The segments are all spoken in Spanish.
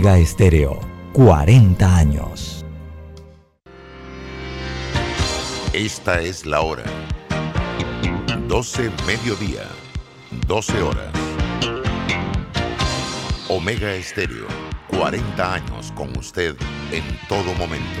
Omega Estéreo, 40 años. Esta es la hora. 12 mediodía, 12 horas. Omega Estéreo, 40 años con usted en todo momento.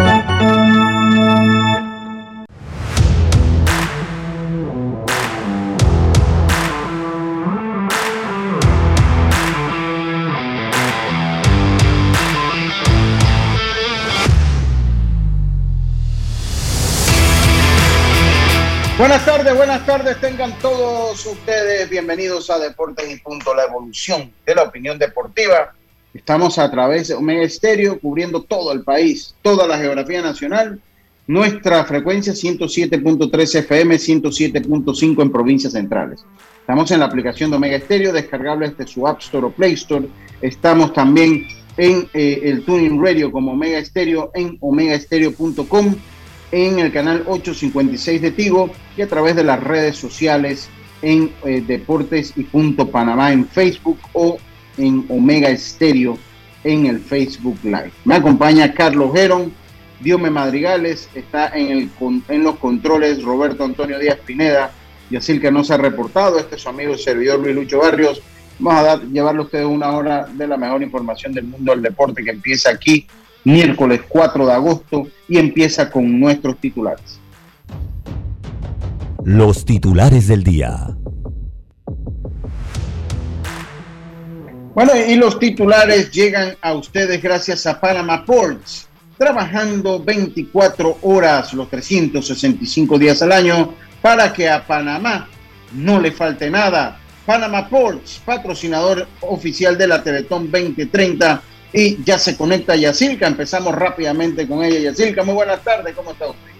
Buenas tardes, buenas tardes, tengan todos ustedes bienvenidos a Deportes y Punto, la evolución de la opinión deportiva. Estamos a través de Omega Estéreo cubriendo todo el país, toda la geografía nacional. Nuestra frecuencia 107.3 FM, 107.5 en provincias centrales. Estamos en la aplicación de Omega Estéreo, descargable desde su App Store o Play Store. Estamos también en eh, el Tuning Radio como Omega Estéreo en omegaestereo.com en el canal 856 de Tigo y a través de las redes sociales en eh, Deportes y Punto Panamá en Facebook o en Omega Estéreo en el Facebook Live. Me acompaña Carlos Gerón, Diome Madrigales, está en, el, en los controles Roberto Antonio Díaz Pineda, y así que no se ha reportado, este es su amigo servidor Luis Lucho Barrios. Vamos a llevarle a ustedes una hora de la mejor información del mundo del deporte que empieza aquí miércoles 4 de agosto y empieza con nuestros titulares. Los titulares del día. Bueno, y los titulares llegan a ustedes gracias a Panama Ports, trabajando 24 horas los 365 días al año para que a Panamá no le falte nada. Panama Ports, patrocinador oficial de la Teletón 2030 y ya se conecta Yacilca. Empezamos rápidamente con ella. Yacilca, muy buenas tardes, ¿cómo está usted?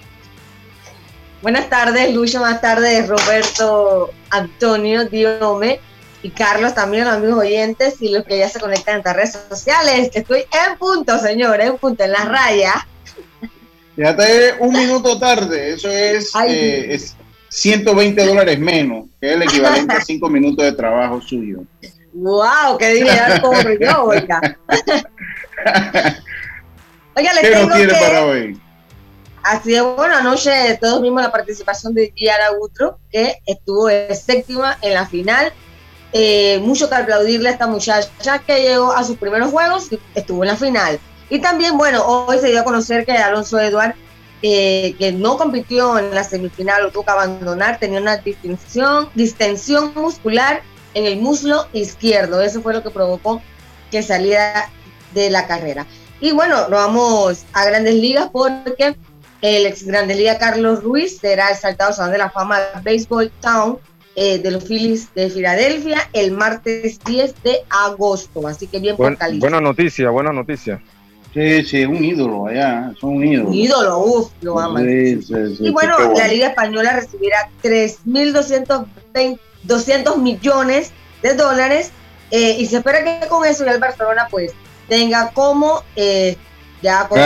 Buenas tardes, Lucho. Buenas tardes, Roberto, Antonio, Diome y Carlos, también los amigos oyentes y los que ya se conectan en las redes sociales. Estoy en punto, señores, en punto, en la raya. Fíjate, un minuto tarde, eso es, eh, es 120 dólares menos, que es el equivalente a 5 minutos de trabajo suyo. ¡Wow! ¡Qué dinero cobro yo, oiga! oiga, les ¿Qué tengo nos tiene que... para hoy? Así es, bueno, anoche todos vimos la participación de Giara Utro, que estuvo de séptima en la final. Eh, mucho que aplaudirle a esta muchacha que llegó a sus primeros juegos y estuvo en la final. Y también, bueno, hoy se dio a conocer que Alonso Eduard, eh, que no compitió en la semifinal, lo tuvo que abandonar, tenía una distinción, distensión muscular en el muslo izquierdo. Eso fue lo que provocó que saliera de la carrera. Y bueno, nos vamos a grandes ligas porque el ex Grandes Ligas Carlos Ruiz será exaltado al Salón de la Fama de Baseball Town eh, de los Phillies de Filadelfia el martes 10 de agosto. Así que bien Buen- por Cali. buena noticia, buena noticia. Sí, sí, un ídolo allá, son un ídolo. Un ídolo, uff, lo aman. Sí, sí, sí, Y bueno, la Liga Española recibirá 3.220 200 millones de dólares eh, y se espera que con eso ya el Barcelona pues tenga como eh, ya con,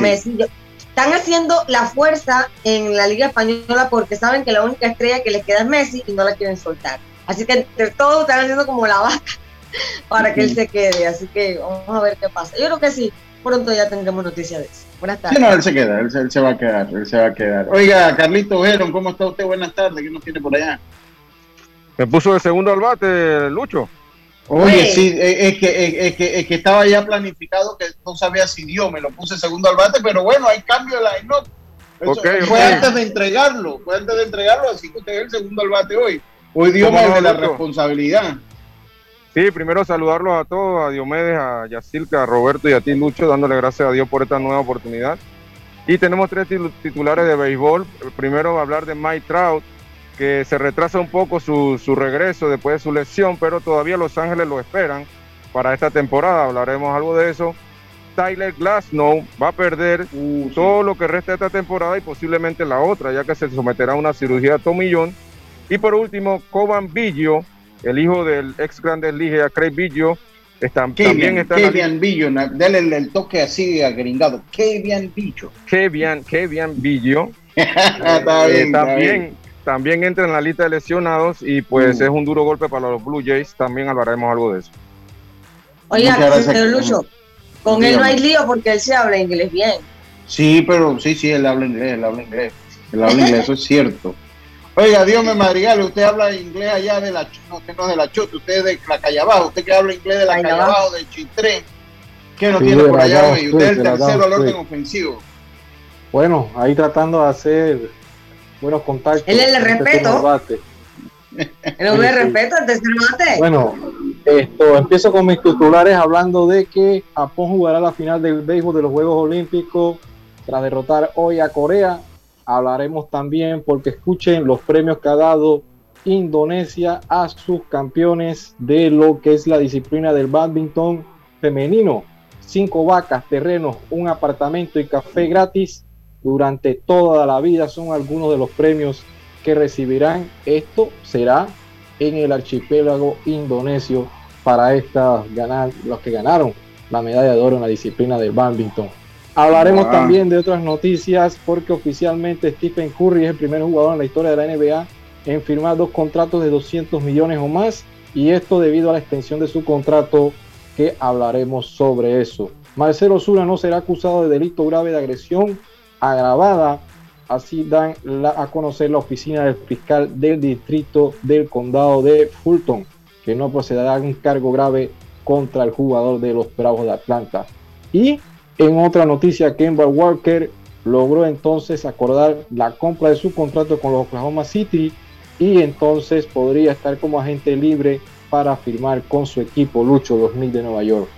Messi. Están haciendo la fuerza en la Liga Española porque saben que la única estrella que les queda es Messi y no la quieren soltar. Así que entre todos están haciendo como la vaca para que él se quede. Así que vamos a ver qué pasa. Yo creo que sí, pronto ya tendremos noticias de eso. Buenas tardes. no, él se queda, él se, él se va a quedar, él se va a quedar. Oiga, Carlito Geron, ¿cómo está usted? Buenas tardes, ¿qué nos tiene por allá? Me puso de segundo al bate, Lucho. Oye, Oye. sí, eh, es que, es, que, es que estaba ya planificado que no sabía si dio, me lo puse segundo al bate, pero bueno, hay cambio de. Eso Ok, fue antes de entregarlo, fue antes de entregarlo, así que usted es el segundo al bate hoy. Hoy dio ¿Cómo más no, de la Lucho? responsabilidad. Sí, primero saludarlos a todos, a Diomedes, a Yacilca, a Roberto y a ti, Lucho, dándole gracias a Dios por esta nueva oportunidad. Y tenemos tres titulares de béisbol. Primero va a hablar de Mike Trout, que se retrasa un poco su, su regreso después de su lesión, pero todavía Los Ángeles lo esperan para esta temporada. Hablaremos algo de eso. Tyler Glasnow va a perder Uh, sí. todo lo que resta de esta temporada y posiblemente la otra, ya que se someterá a una cirugía de tomillón. Y por último, Coban Biggio, el hijo del ex Grandes Ligas, Craig Biggio, está, también Kevin, está Kevin Billo, dale el, toque así agringado. Kevin Billo. Kevin, Kevin Biggio. Está Eh, también. También entra en la lista de lesionados y pues Mm. es un duro golpe para los Blue Jays. También hablaremos algo de eso. Oiga, señor Lucho, con él no hay lío porque él se habla inglés bien. Sí, pero sí, sí, él habla inglés, él habla inglés. Él habla inglés, eso es cierto. Oiga, Dios me madrigal, usted habla inglés allá de la, no, usted no es de la Chota, usted es de la calle abajo, usted que habla inglés de la Calle calle abajo. abajo, de Chitré. ¿Qué nos Sí, tiene por allá hoy? Usted es el tercero al orden ofensivo. Bueno, ahí tratando de hacer buenos contactos. Él es el con este respeto. Sí, sí. respeto al tercer mate. Bueno, esto empiezo con mis titulares hablando de que Japón jugará la final del béisbol de los Juegos Olímpicos tras derrotar hoy a Corea. Hablaremos también porque escuchen los premios que ha dado Indonesia a sus campeones de lo que es la disciplina del badminton femenino. Cinco vacas, terrenos, un apartamento y café gratis durante toda la vida son algunos de los premios que recibirán. Esto será en el archipiélago indonesio para estas ganar, los que ganaron la medalla de oro en la disciplina del badminton. Hablaremos Wow. también de otras noticias porque oficialmente Stephen Curry es el primer jugador en la historia de la NBA en firmar dos contratos de 200 millones o más y esto debido a la extensión de su contrato que hablaremos sobre eso. Marcelo Zuna no será acusado de delito grave de agresión agravada Así dan a conocer la oficina del fiscal del distrito del condado de Fulton, que no procederá un cargo grave contra el jugador de los Bravos de Atlanta. Y en otra noticia, Kemba Walker logró entonces acordar la compra de su contrato con los Oklahoma City y entonces podría estar como agente libre para firmar con su equipo Lucho, los Knicks de Nueva York.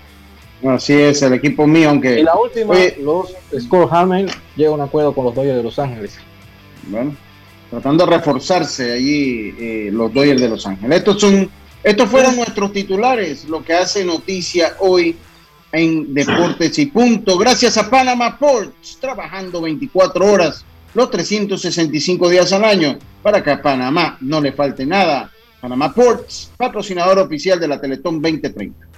Así es, el equipo mío, aunque, Y la última, Oye. los Scott Harmon llega a un acuerdo con los Dodgers de Los Ángeles. bueno, tratando de reforzarse allí eh, los Dodgers de Los Ángeles. Estos son, estos fueron nuestros titulares, lo que hace noticia hoy en Deportes y Punto. Gracias a Panama Ports, trabajando 24 horas, los 365 días al año, para que a Panamá no le falte nada. Panama Ports, patrocinador oficial de la Teletón 2030.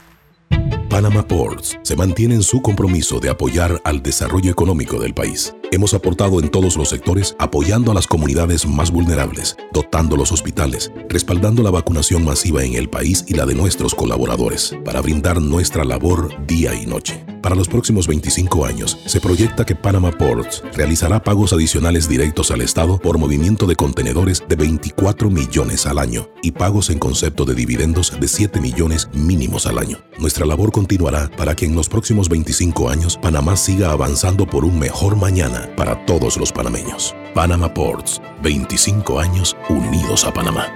Panama Ports se mantiene en su compromiso de apoyar al desarrollo económico del país. Hemos aportado en todos los sectores apoyando a las comunidades más vulnerables, dotando los hospitales, respaldando la vacunación masiva en el país y la de nuestros colaboradores, para brindar nuestra labor día y noche. Para los próximos 25 años, se proyecta que Panama Ports realizará pagos adicionales directos al Estado por movimiento de contenedores de 24 millones al año y pagos en concepto de dividendos de 7 millones mínimos al año. Nuestra labor continuará para que en los próximos 25 años Panamá siga avanzando por un mejor mañana para todos los panameños. Panama Ports, 25 años unidos a Panamá.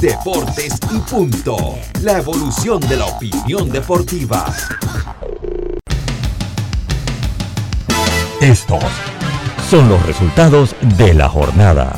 Deportes y punto. La evolución de la opinión deportiva. Estos son los resultados de la jornada.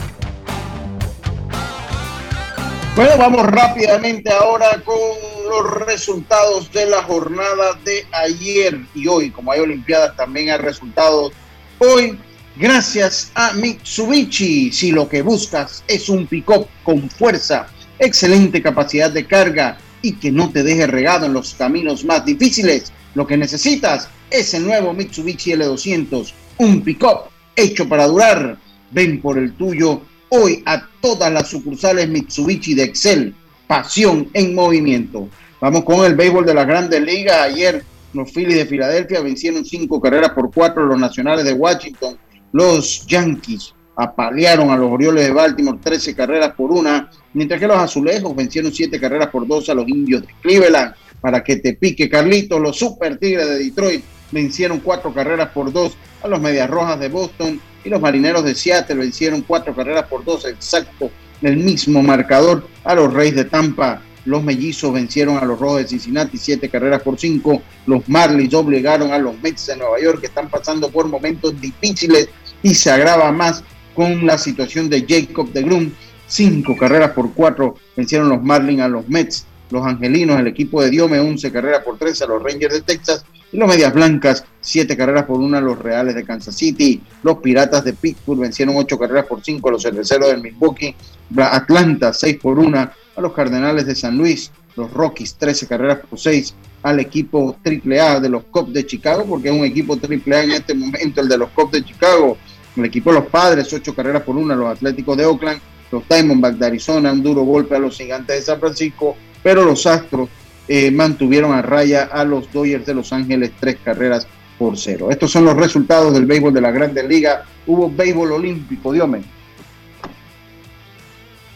Bueno, vamos rápidamente ahora con los resultados de la jornada de ayer y hoy. Como hay Olimpiadas, también hay resultados hoy. Gracias a Mitsubishi. Si lo que buscas es un pick-up con fuerza, excelente capacidad de carga y que no te deje regado en los caminos más difíciles, lo que necesitas es el nuevo Mitsubishi L200, un pick-up hecho para durar. Ven por el tuyo hoy a todas las sucursales Mitsubishi de Excel. Pasión en movimiento. Vamos con el béisbol de las grandes ligas. Ayer los Phillies de Filadelfia vencieron cinco carreras por cuatro los nacionales de Washington. Los Yankees apalearon a los Orioles de Baltimore 13 carreras por una, mientras que los Azulejos vencieron siete carreras por dos a los Indios de Cleveland. Para que te pique Carlitos, los Super Tigres de Detroit vencieron cuatro carreras por dos a los Medias Rojas de Boston y los Marineros de Seattle vencieron cuatro carreras por dos, exacto, el mismo marcador a los Reyes de Tampa. Los Mellizos vencieron a los Rojos de Cincinnati siete carreras por cinco. Los Marlins obligaron a los Mets de Nueva York que están pasando por momentos difíciles y se agrava más con la situación de Jacob de Grum. Cinco carreras por cuatro vencieron los Marlins a los Mets. Los Angelinos, el equipo de Diome, 11 carreras por tres a los Rangers de Texas. Y los Medias Blancas, siete carreras por una a los Reales de Kansas City. Los Piratas de Pittsburgh vencieron ocho carreras por cinco a los Cerveceros de Milwaukee. Atlanta, seis por una a los Cardenales de San Luis. Los Rockies, 13 carreras por seis al equipo AAA de los Cubs de Chicago, porque es un equipo AAA en este momento, el de los Cubs de Chicago. El equipo de los Padres, ocho carreras por una, los Atléticos de Oakland, los Diamondbacks de Arizona, un duro golpe a los Gigantes de San Francisco, pero los Astros eh, mantuvieron a raya a los Dodgers de Los Ángeles, tres carreras por cero. Estos son los resultados del béisbol de la Grandes Ligas. Hubo béisbol olímpico, Dios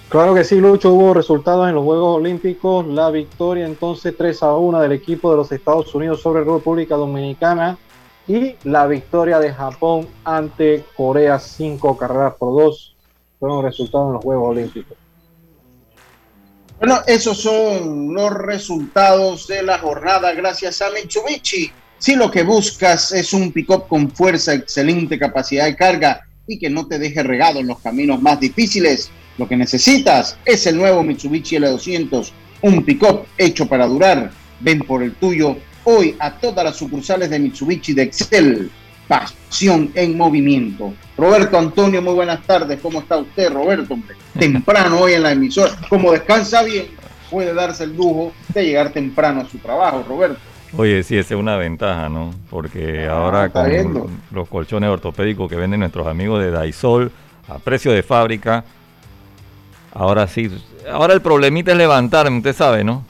Claro que sí, Lucho, hubo resultados en los Juegos Olímpicos. La victoria entonces 3 a 1 del equipo de los Estados Unidos sobre República Dominicana y la victoria de Japón ante Corea 5 carreras por 2 fueron resultados en los Juegos Olímpicos. Bueno, esos son los resultados de la jornada gracias a Mitsubishi. Si lo que buscas es un pick-up con fuerza, excelente capacidad de carga y que no te deje regado en los caminos más difíciles, lo que necesitas es el nuevo Mitsubishi L200, un pick-up hecho para durar. Ven por el tuyo hoy a todas las sucursales de Mitsubishi de Excel. Pasión en movimiento. Roberto Antonio, muy buenas tardes. ¿Cómo está usted, Roberto? Temprano hoy en la emisora. Como descansa bien, puede darse el lujo de llegar temprano a su trabajo, Roberto. Oye, sí, esa es una ventaja, ¿no? Porque ah, ahora con los colchones ortopédicos que venden nuestros amigos de Daisol a precio de fábrica, Ahora sí, ahora el problemita es levantarme, usted sabe, ¿no?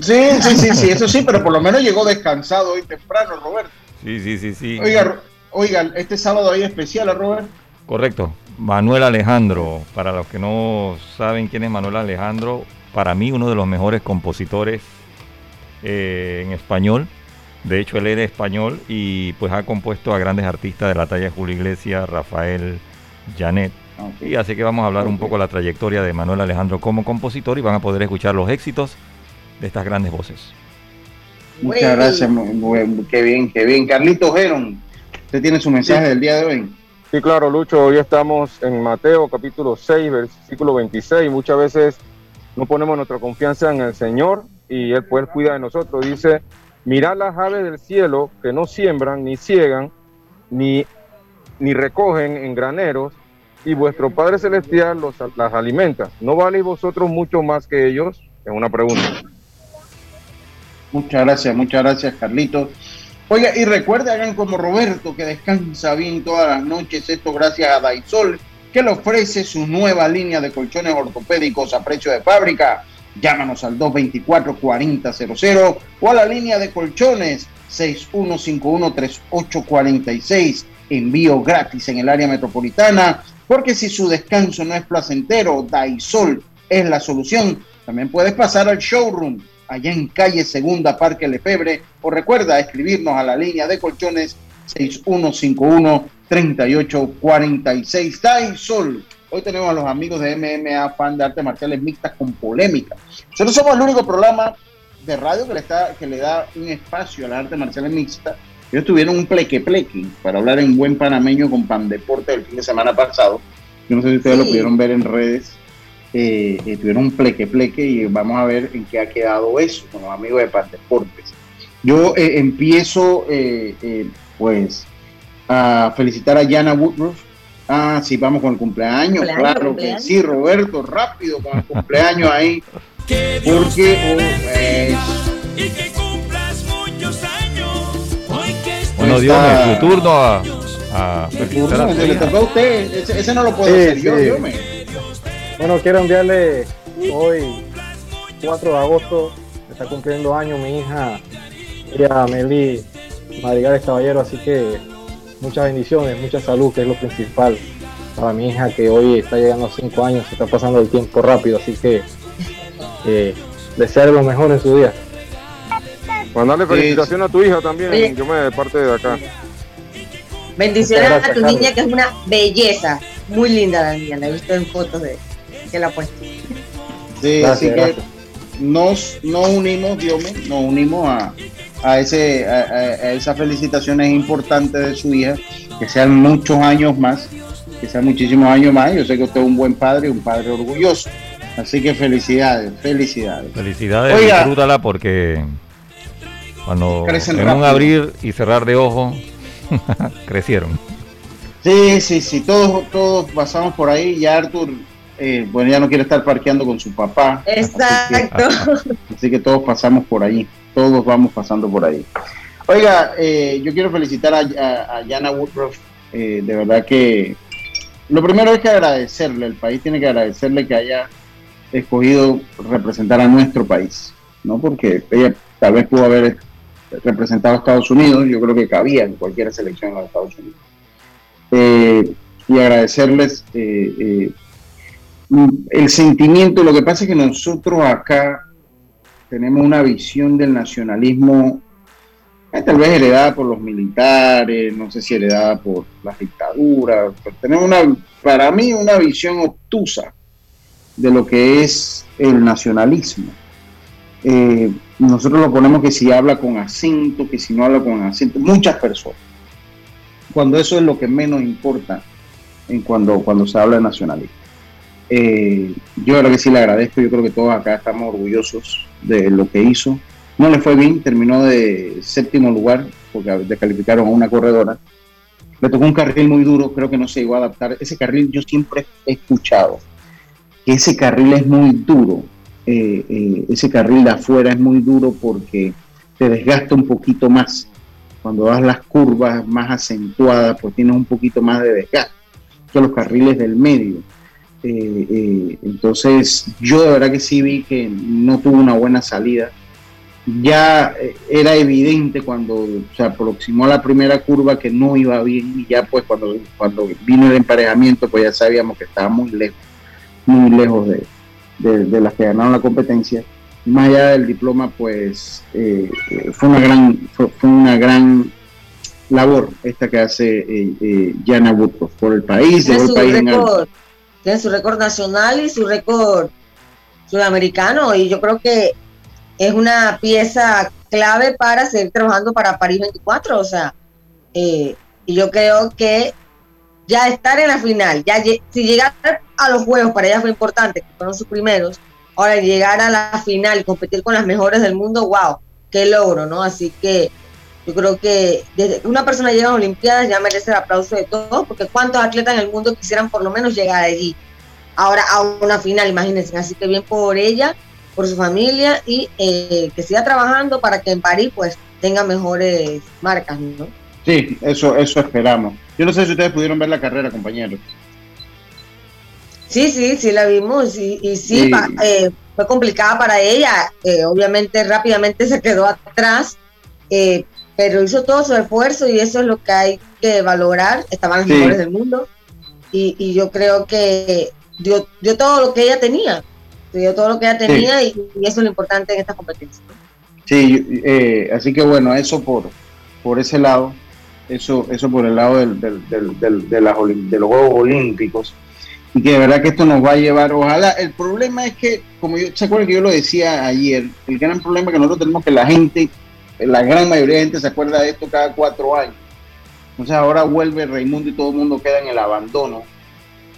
Sí, sí, sí, sí, eso sí, pero por lo menos llegó descansado hoy temprano, Roberto. Sí, sí, sí, sí. Oiga, oiga, este sábado hay especial, ¿eh, Robert. Correcto. Manuel Alejandro, para los que no saben quién es Manuel Alejandro, para mí uno de los mejores compositores eh, en español. De hecho, él era español y pues ha compuesto a grandes artistas de la talla de Julio Iglesias, Rafael, Janet, y así que vamos a hablar un poco de la trayectoria de Manuel Alejandro como compositor y van a poder escuchar los éxitos de estas grandes voces. Muchas gracias, qué bien, qué bien. Carlito Geron, usted tiene su mensaje del día de hoy. Sí, claro, Lucho, hoy estamos en Mateo capítulo 6, versículo 26. Muchas veces no ponemos nuestra confianza en el Señor y Él pues cuida de nosotros. Dice, mirad las aves del cielo que no siembran, ni ciegan, ni, ni recogen en graneros, y vuestro Padre Celestial los, las alimenta. ¿No valéis vosotros mucho más que ellos? Es una pregunta. Muchas gracias, muchas gracias, Carlitos. Oiga, y recuerde, hagan como Roberto, que descansa bien todas las noches. Esto gracias a Daisol, que le ofrece su nueva línea de colchones ortopédicos a precio de fábrica. Llámanos al 224-4000 o a la línea de colchones 6151-3846. Envío gratis en el área metropolitana porque si su descanso no es placentero, Daisol es la solución. También puedes pasar al showroom allá en calle Segunda, Parque Lefebre, o recuerda escribirnos a la línea de colchones 6151-3846. Daisol. Hoy tenemos a los amigos de MMA, fan de artes marciales mixtas con polémica. Nosotros somos el único programa de radio que le, está, que le da un espacio a las artes marciales mixtas ellos tuvieron un pleque pleque para hablar en buen panameño con Pan Deporte el fin de semana pasado. Yo no sé si ustedes lo pudieron ver en redes. Eh, eh, tuvieron un pleque pleque y vamos a ver en qué ha quedado eso con los amigos de Pan Deportes. Yo eh, empiezo pues a felicitar a Yana Woodruff. Ah, sí, vamos con el cumpleaños, claro que sí, Roberto, rápido con el cumpleaños ahí. Porque oh, Bueno, dio su turno a, a le tocó a usted, ese, no lo puedo hacer yo, Dios Bueno, quiero enviarle hoy, 4 de agosto, está cumpliendo años mi hija, ella Meli Madrigales Caballero, así que muchas bendiciones, mucha salud, que es lo principal para mi hija que hoy está llegando a 5 años, se está pasando el tiempo rápido, así que eh, desearle lo mejor en su día. Mandarle felicitaciones a tu hija también, yo me de parte de acá. Bendiciones a tu niña que es una belleza, muy linda la niña, la he visto en fotos de que la ha puesto. Sí, así que nos, nos unimos, Dios mío, nos unimos a, a, ese, a, esas felicitaciones importantes de su hija, que sean muchos años más que sea muchísimos años más. Yo sé que usted es un buen padre y un padre orgulloso. Así que felicidades, felicidades. Felicidades, disfrútala porque cuando en un abrir y cerrar de ojos crecieron. Sí, sí, sí, todos, todos pasamos por ahí. Ya Arthur, eh, bueno, ya no quiere estar parqueando con su papá. Exacto. Así que, todos pasamos por ahí, todos vamos pasando por ahí. Oiga, eh, yo quiero felicitar a, a, Jana Woodruff. Eh, de verdad que lo primero es que agradecerle, el país tiene que agradecerle que haya escogido representar a nuestro país, ¿no? Porque ella tal vez pudo haber representado a Estados Unidos, yo creo que cabía en cualquier selección en los Estados Unidos. Eh, y agradecerles eh, eh, el sentimiento. Lo que pasa es que nosotros acá tenemos una visión del nacionalismo, tal vez heredada por los militares, no sé si heredada por las dictaduras, pero tenemos una, para mí una visión obtusa de lo que es el nacionalismo. nosotros lo ponemos que si habla con acento, que si no habla con acento, muchas personas cuando eso es lo que menos importa en cuando, cuando se habla de nacionalismo. Eh, yo creo que sí le agradezco, yo creo que todos acá estamos orgullosos de lo que hizo. No le fue bien, terminó de séptimo lugar porque descalificaron a una corredora. Le tocó un carril muy duro, creo que no se llegó a adaptar. Ese carril yo siempre he escuchado que ese carril es muy duro. Eh, eh, ese carril de afuera es muy duro porque te desgasta un poquito más cuando das las curvas más acentuadas, pues tienes un poquito más de desgaste que los carriles del medio. Eh, eh, entonces, yo de verdad que sí vi que no tuvo una buena salida. Ya eh, era evidente cuando se aproximó a la primera curva que no iba bien y ya pues cuando, cuando vino el emparejamiento pues ya sabíamos que estaba muy lejos, muy lejos de, de las que ganaron la competencia más allá del diploma, pues eh, fue una gran fue, una gran labor esta que hace eh, eh Jana por el país. Tiene su, récord, tiene su récord nacional y su récord sudamericano y yo creo que es una pieza clave para seguir trabajando para París 24, o sea, eh, y yo creo que ya estar en la final, ya si llegar a los juegos para ella fue importante, que fueron sus primeros, Ahora, llegar a la final y competir con las mejores del mundo, wow, qué logro, ¿no? Así que yo creo que desde que una persona llega a las Olimpiadas ya merece el aplauso de todos, porque cuántos atletas en el mundo quisieran por lo menos llegar allí. Ahora a una final, imagínense. Así que bien por ella, por su familia y eh, que siga trabajando para que en París pues tenga mejores marcas, ¿no? Sí, eso, eso esperamos. Yo no sé si ustedes pudieron ver la carrera, compañeros. Sí, sí, sí la vimos y, sí, eh, fue complicada para ella. Eh, obviamente rápidamente se quedó atrás, eh, pero hizo todo su esfuerzo y eso es lo que hay que valorar. Estaban las mejores del mundo y, yo creo que dio, dio, todo lo que ella tenía. Dio todo lo que ella tenía y, eso es lo importante en esta competencia. Sí, así que bueno, eso por, por ese lado, eso, eso por el lado del, del, del, de, de los Juegos Olímpicos y que de verdad que esto nos va a llevar, ojalá, el problema es que, como yo, ¿se acuerdan que yo lo decía ayer? El gran problema que nosotros tenemos que la gente, la gran mayoría de gente se acuerda de esto cada cuatro años. Entonces ahora vuelve Raimundo y todo el mundo queda en el abandono,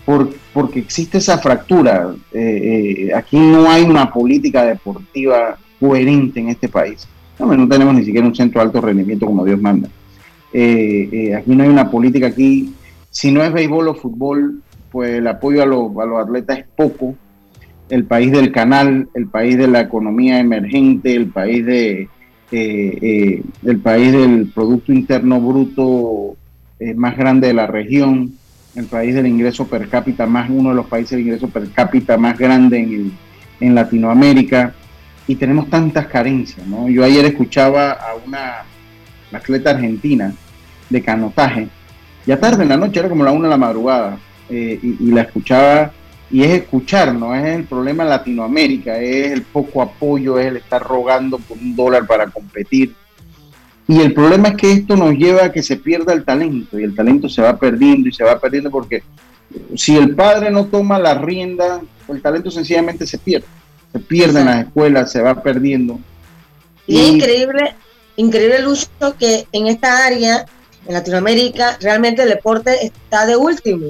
por, porque existe esa fractura. Eh, eh, aquí no hay una política deportiva coherente en este país. No, no tenemos ni siquiera un centro de alto rendimiento como Dios manda. Eh, aquí no hay una política aquí, si no es béisbol o fútbol, pues el apoyo a, los, a los atletas es poco. El país del canal, el país de la economía emergente, el país de eh, eh, el país del Producto Interno Bruto eh, más grande de la región, el país del ingreso per cápita más, uno de los países de ingreso per cápita más grande en, en Latinoamérica, y tenemos tantas carencias, ¿no? Yo ayer escuchaba a una atleta argentina de canotaje, ya tarde en la noche, era como la una de la madrugada, eh, y, la escuchaba, y es escuchar, no es el problema en Latinoamérica, es el poco apoyo, es el estar rogando por un dólar para competir. Y el problema es que esto nos lleva a que se pierda el talento, y el talento se va perdiendo y se va perdiendo porque si el padre no toma la rienda, el talento sencillamente se pierde, se pierde en las escuelas, se va perdiendo. Y, es increíble, increíble el uso que en esta área, en Latinoamérica, realmente el deporte está de último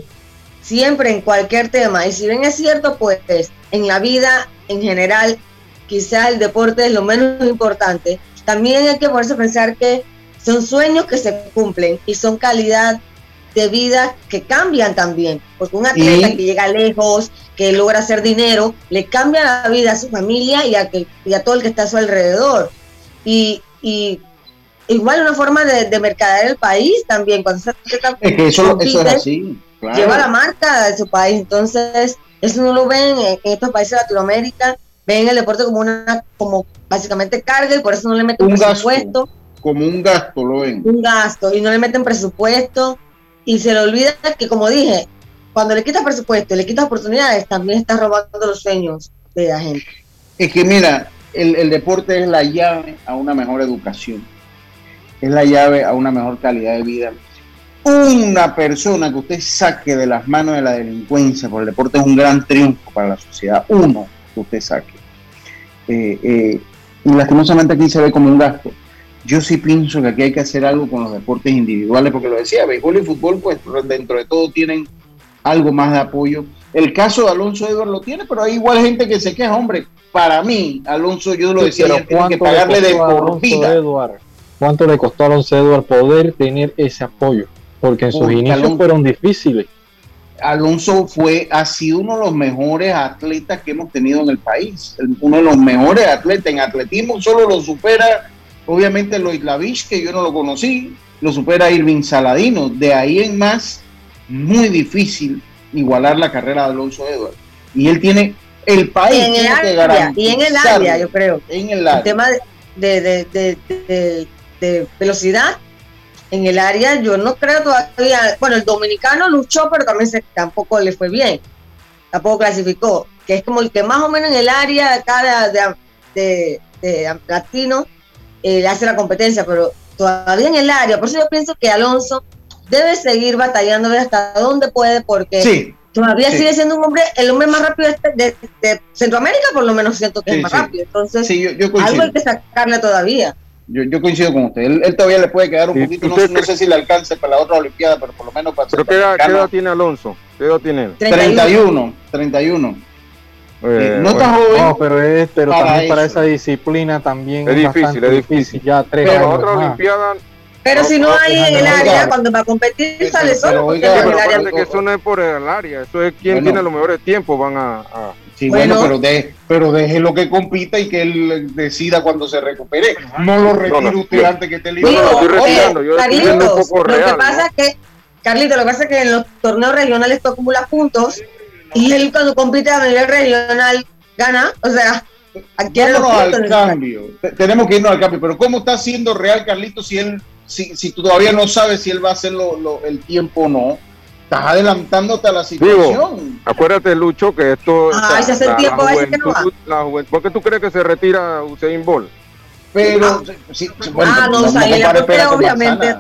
siempre en cualquier tema. Y si bien es cierto, pues en la vida en general, quizá el deporte es lo menos importante, también hay que ponerse a pensar que son sueños que se cumplen y son calidad de vida que cambian también, porque un atleta que llega lejos, que logra hacer dinero, le cambia la vida a su familia y a, que, y a todo el que está a su alrededor. Y, y igual una forma de, de mercadear el país también, cuando se es que eso, eso es así, lleva la marca de su país, entonces eso no lo ven en, estos países de Latinoamérica, ven el deporte como una, como básicamente carga y por eso no le meten presupuesto. como un gasto lo ven. Un gasto y no le meten presupuesto y se le olvida que, como dije, cuando le quitas presupuesto y le quitas oportunidades, también estás robando los sueños de la gente. Es que mira, el, el deporte es la llave a una mejor educación, es la llave a una mejor calidad de vida. Una persona que usted saque de las manos de la delincuencia por el deporte es un gran triunfo para la sociedad. Uno que usted saque. Eh, eh, y lastimosamente aquí se ve como un gasto yo sí pienso que aquí hay que hacer algo con los deportes individuales, porque lo decía, béisbol y fútbol, pues dentro de todo tienen algo más de apoyo. El caso de Alonso Edward lo tiene, pero hay igual gente que se queja, hombre. Para mí, Alonso, yo lo decía, tiene que pagarle de por vida. ¿Cuánto le costó a Alonso Edward poder tener ese apoyo? Porque en sus inicios fueron difíciles. Alonso fue, ha sido uno de los mejores atletas que hemos tenido en el país. Uno de los mejores atletas. En atletismo solo lo supera Obviamente Lois Lavich, que yo no lo conocí, lo supera Irving Saladino. De ahí en más, muy difícil igualar la carrera de Alonso Edwards. Y él tiene, el país en tiene que garantizar. Y en el área, yo creo. En el área. El tema de, de, de, de, velocidad, en el área yo no creo todavía, bueno, el dominicano luchó, pero también se, tampoco le fue bien, tampoco clasificó, que es como el que más o menos en el área acá de, de, de latino eh, hace la competencia, pero todavía en el área. Por eso yo pienso que Alonso debe seguir batallando hasta donde puede, porque todavía sigue siendo un hombre, el hombre más rápido de, Centroamérica, por lo menos siento que es más rápido. Entonces, algo hay que sacarle todavía. Yo, yo, coincido con usted. Él, todavía le puede quedar un poquito, no, no, sé si le alcance para la otra Olimpiada, pero por lo menos para. ¿Pero qué edad, tiene Alonso? ¿Qué edad tiene él? 31. 31. Eh, no está joven. No, pero, es, pero para también para esa disciplina también es, difícil, es difícil. Ya tres pero otra Olimpiada. Pero si no hay en el área, cuando va a competir, sale solo. Pero, el área que eso no es por el área, eso es quien tiene los mejores tiempos. Van a. a... Sí, bueno, pero, de, pero deje lo que compita y que él decida cuando se recupere. No lo retire usted antes que esté libre. No, lo estoy retirando. Yo Carlitos, un poco real, lo que pasa es que, Carlito, lo que pasa es que en los torneos regionales tú acumulas puntos y él cuando compite a nivel regional gana, o sea, aquí al cambio. Tenemos que irnos al cambio, pero ¿cómo está siendo real Carlito si él si, si tú todavía no sabes si él va a hacer lo, el tiempo o no? Estás adelantándote a la situación. acuérdate, Lucho, que esto. Ah, es el tiempo la juventud, la juventud, ¿Por qué tú crees que se retira Usain Bolt? Pero, ah, sí, bueno, ah, no, no, no obviamente.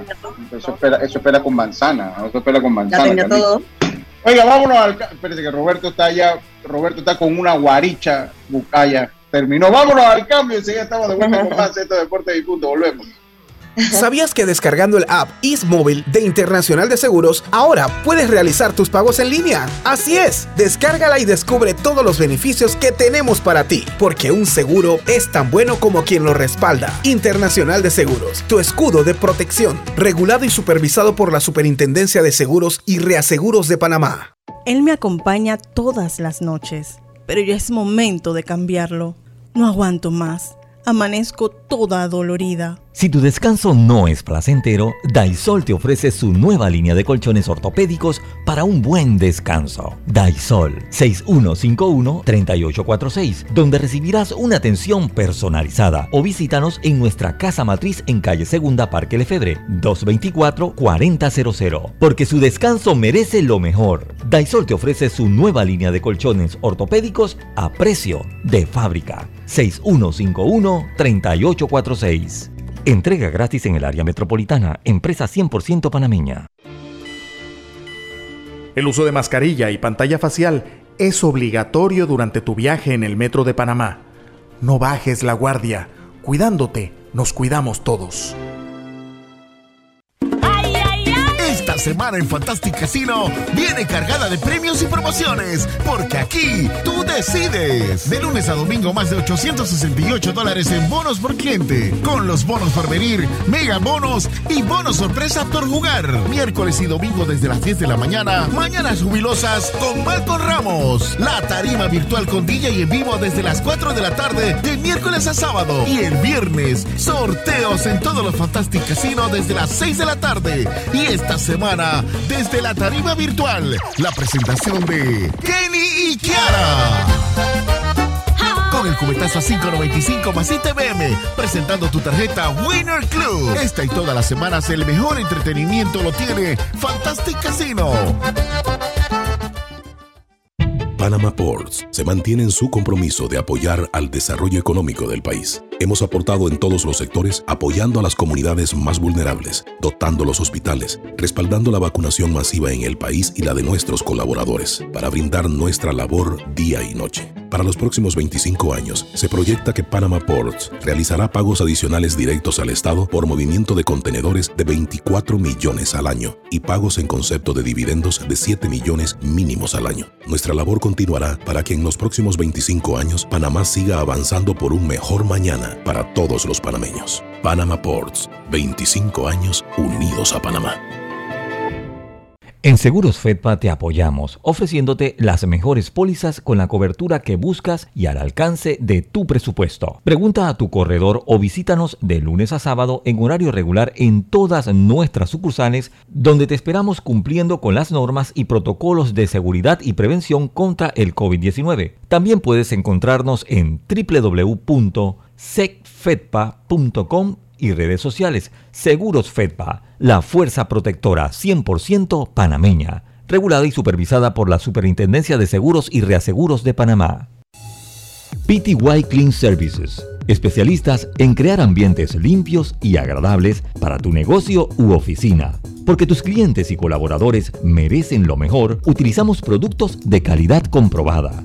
Eso espera, eso espera con manzana. Eso espera con manzana. Ya tenía todo. Oiga, vámonos al. Espérate que Roberto está allá. Roberto está con una guaricha bucaya. Terminó. Vámonos al cambio. Enseguida estamos de vuelta con más Esto Deportes y Punto. Volvemos. ¿Sabías que descargando el app Móvil de Internacional de Seguros, ahora puedes realizar tus pagos en línea? Así es, descárgala y descubre todos los beneficios que tenemos para ti, porque un seguro es tan bueno como quien lo respalda. Internacional de Seguros, tu escudo de protección, regulado y supervisado por la Superintendencia de Seguros y Reaseguros de Panamá. Él me acompaña todas las noches, pero ya es momento de cambiarlo. No aguanto más. Amanezco toda dolorida. Si tu descanso no es placentero, Daisol te ofrece su nueva línea de colchones ortopédicos para un buen descanso. Daisol 6151-3846, donde recibirás una atención personalizada o visítanos en nuestra casa matriz en calle Segunda Parque Lefebre 224-4000, porque su descanso merece lo mejor. Daisol te ofrece su nueva línea de colchones ortopédicos a precio de fábrica 6151-3846. Entrega gratis en el área metropolitana. Empresa 100% panameña. El uso de mascarilla y pantalla facial es obligatorio durante tu viaje en el metro de Panamá. No bajes la guardia. Cuidándote, nos cuidamos todos semana en Fantastic Casino viene cargada de premios y promociones, porque aquí tú decides. De lunes a domingo, más de 868 dólares en bonos por cliente, con los bonos por venir, mega bonos y bonos sorpresa por jugar. Miércoles y domingo desde las 10 de la mañana, mañanas jubilosas con Malcolm Ramos. La tarima virtual con DJ y en vivo desde las 4 de la tarde, de miércoles a sábado. Y el viernes, sorteos en todos los Fantastic Casino desde las 6 de la tarde. Y esta semana, desde la tarima virtual, la presentación de Kenny y Kiara. Con el cubetazo a 5.95 más ITBM, presentando tu tarjeta Winner Club. Esta y todas las semanas el mejor entretenimiento lo tiene Fantastic Casino. Panama Ports se mantiene en su compromiso de apoyar al desarrollo económico del país. Hemos aportado en todos los sectores apoyando a las comunidades más vulnerables, dotando los hospitales, respaldando la vacunación masiva en el país y la de nuestros colaboradores, para brindar nuestra labor día y noche. Para los próximos 25 años, se proyecta que Panama Ports realizará pagos adicionales directos al Estado por movimiento de contenedores de 24 millones al año y pagos en concepto de dividendos de 7 millones mínimos al año. Nuestra labor continuará para que en los próximos 25 años Panamá siga avanzando por un mejor mañana para todos los panameños. Panama Ports, 25 años unidos a Panamá. En Seguros Fedpa te apoyamos, ofreciéndote las mejores pólizas con la cobertura que buscas y al alcance de tu presupuesto. Pregunta a tu corredor o visítanos de lunes a sábado en horario regular en todas nuestras sucursales, donde te esperamos cumpliendo con las normas y protocolos de seguridad y prevención contra el COVID-19. También puedes encontrarnos en www.secfedpa.com y redes sociales. Seguros Fedpa, la fuerza protectora 100% panameña, regulada y supervisada por la Superintendencia de Seguros y Reaseguros de Panamá. PTY Clean Services, especialistas en crear ambientes limpios y agradables para tu negocio u oficina. Porque tus clientes y colaboradores merecen lo mejor, utilizamos productos de calidad comprobada.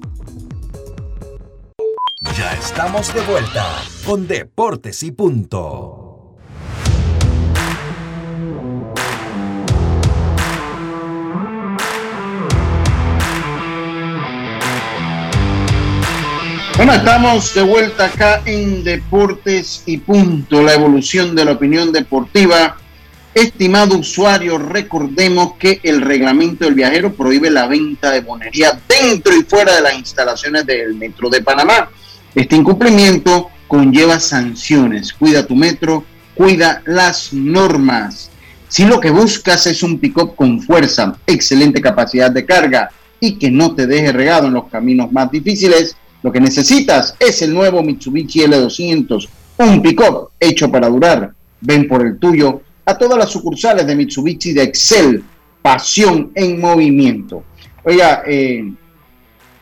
Ya estamos de vuelta con Deportes y Punto. Bueno, estamos de vuelta acá en Deportes y Punto, la evolución de la opinión deportiva. Estimado usuario, recordemos que el reglamento del viajero prohíbe la venta de bonería dentro y fuera de las instalaciones del Metro de Panamá. Este incumplimiento conlleva sanciones. Cuida tu metro, cuida las normas. Si lo que buscas es un pick-up con fuerza, excelente capacidad de carga y que no te deje regado en los caminos más difíciles, lo que necesitas es el nuevo Mitsubishi L200, un pick-up hecho para durar. Ven por el tuyo a todas las sucursales de Mitsubishi de Excel, pasión en movimiento. Oiga, eh,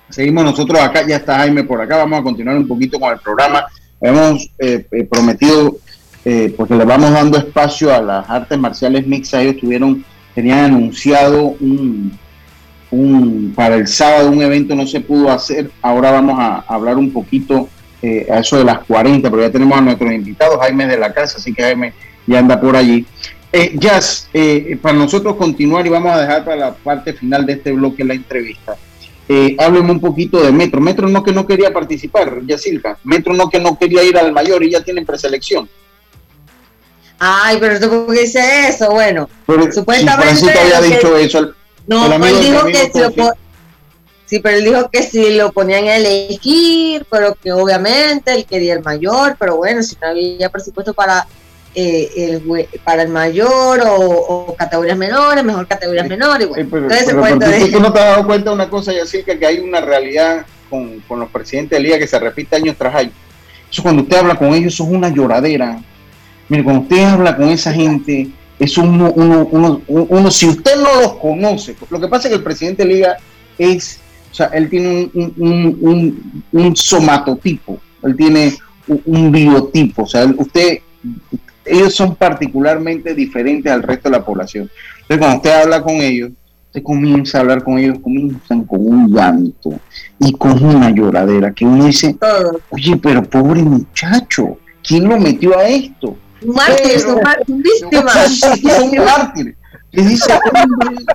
seguimos nosotros acá, ya está Jaime por acá, vamos a continuar un poquito con el programa. Hemos eh, eh, prometido, eh, porque le vamos dando espacio a las artes marciales mixtas, ellos tuvieron, tenían anunciado un, un, para el sábado un evento no se pudo hacer. Ahora vamos a, hablar un poquito eh, a eso de las 40, pero ya tenemos a nuestros invitados, Jaime de la casa, así que Jaime ya anda por allí. Eh, Jazz, eh, para nosotros continuar y vamos a dejar para la parte final de este bloque la entrevista. Eh, hábleme un poquito de Metro. Metro no que no quería participar, Yacilca. Metro no que no quería ir al mayor y ya tienen preselección. Ay, pero tú por qué dice eso, bueno. Pero, supuestamente. Había dicho eso. El, no, el él dijo que si lo po- sí, pero él dijo que si lo ponían a elegir, pero que obviamente él quería el mayor, pero bueno, si no había presupuesto para eh, el, para el mayor o, o categorías menores, mejor categorías menores. bueno. Pero, Entonces pero- pero tú no te has dado cuenta de una cosa, Yacilca, que hay una realidad con, con los presidentes de liga que se repite año tras año. Eso cuando usted habla con ellos, eso es una lloradera. Mire, cuando usted habla con esa gente, es uno, uno, uno, uno, si usted no los conoce, lo que pasa es que el presidente de liga es O sea, él tiene un, un, un, un somatotipo, él tiene un biotipo. O sea, usted, ellos son particularmente diferentes al resto de la población. Entonces, cuando usted habla con ellos, usted comienza a hablar con ellos, comienzan con un llanto y con una lloradera que uno dice, oye, pero pobre muchacho, ¿quién lo metió a esto? Víctimas. Son mártires. Y dice, hombre,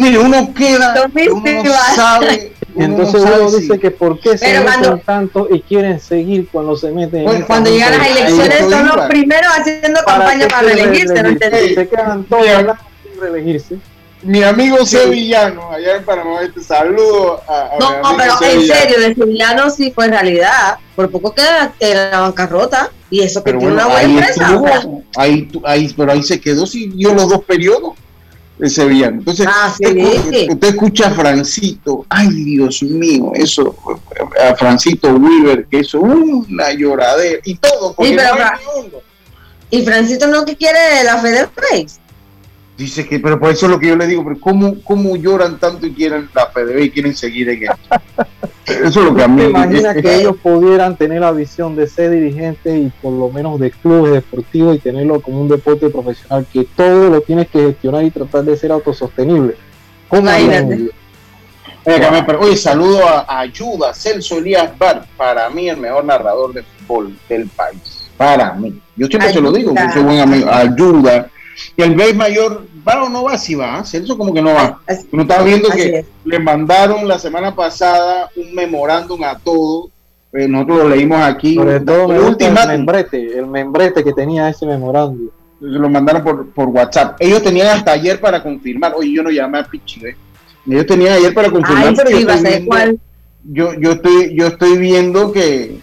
mire, uno queda, uno no sabe. Uno no entonces sabe uno si- dice que por qué se meten cuando- tanto y quieren seguir cuando se meten en Bueno, esa Cuando llegan las elecciones son los primeros haciendo campaña para se reelegirse, ¿no? Se quedan todos hablando sin reelegirse. Mi amigo Sevillano, allá en Panamá, este saludo a, a mi No, amigo pero en serio, el sevillano sí fue realidad. Por poco queda en la bancarrota. Y eso que Pero tiene bueno, una buena ahí empresa. estuvo, o sea. ahí, ahí, pero ahí se quedó, siguió los dos periodos de Sevillano. Entonces, Ah, sí. usted, usted escucha a Francito, ay Dios mío, eso, a Francito Weaver, que eso, una lloradera, y todo, porque Sí, pero no hay Fra- ni uno. Y Francito no que quiere la Feder Race. Dice que, pero por eso es lo que yo le digo, pero ¿cómo, cómo lloran tanto y quieren la FDB y quieren seguir en esto? Eso es lo que a mí ¿Te imaginas es- que ellos pudieran tener la visión de ser dirigentes y por lo menos de clubes deportivos y tenerlo como un deporte profesional que todo lo tienes que gestionar y tratar de ser autosostenible? ¿Cómo? Oye, Oye, saludo a, Ayuda, Celso Elías Bar, para mí el mejor narrador de fútbol del país. Para mí. Yo siempre se lo digo, Ayuda. soy buen amigo. Ayuda. Y el Bey Mayor, ¿va o no va? Si va. Celso como que no va. Uno estaba viendo que es. le mandaron la semana pasada un memorándum a todos. Eh, nosotros lo leímos aquí. Sobre todo el membrete, el membrete que tenía ese memorándum. lo mandaron por, por WhatsApp. Ellos tenían hasta ayer para confirmar. Oye, yo no llamé a Pichi, ¿ves? Ellos tenían ayer para confirmar, Ay, pero yo sí, a estoy viendo, cuál. yo, yo estoy, yo estoy viendo que,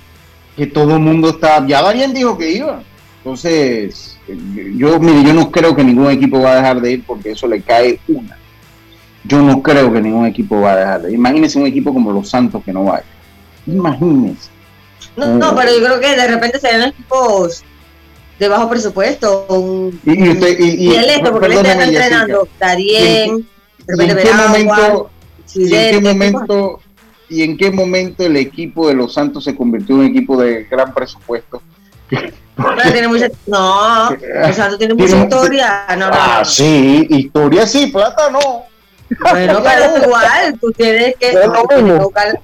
que todo el mundo está. Ya Darien dijo que iba. Entonces, eh, yo, mire, yo no creo que ningún equipo va a dejar de ir porque eso le cae una. Yo no creo que ningún equipo va a dejar de ir. Imagínense un equipo como los Santos que no vaya. Imagínense. No, no, pero yo creo que de repente serían equipos de bajo presupuesto. Un, Y, usted, y, y- el este, porque él está perdóneme, Jessica. entrenando. Darien, de ¿Y en repente qué Veragua, momento, y en qué momento, y en qué momento el equipo de los Santos se convirtió en un equipo de gran presupuesto? Pero tiene mucha, no, o sea, tú tienes mucha Tiene- historia. No, no, Ah, no. sí, historia sí, plata no. Bueno, pero igual, tú tienes que. Buscar-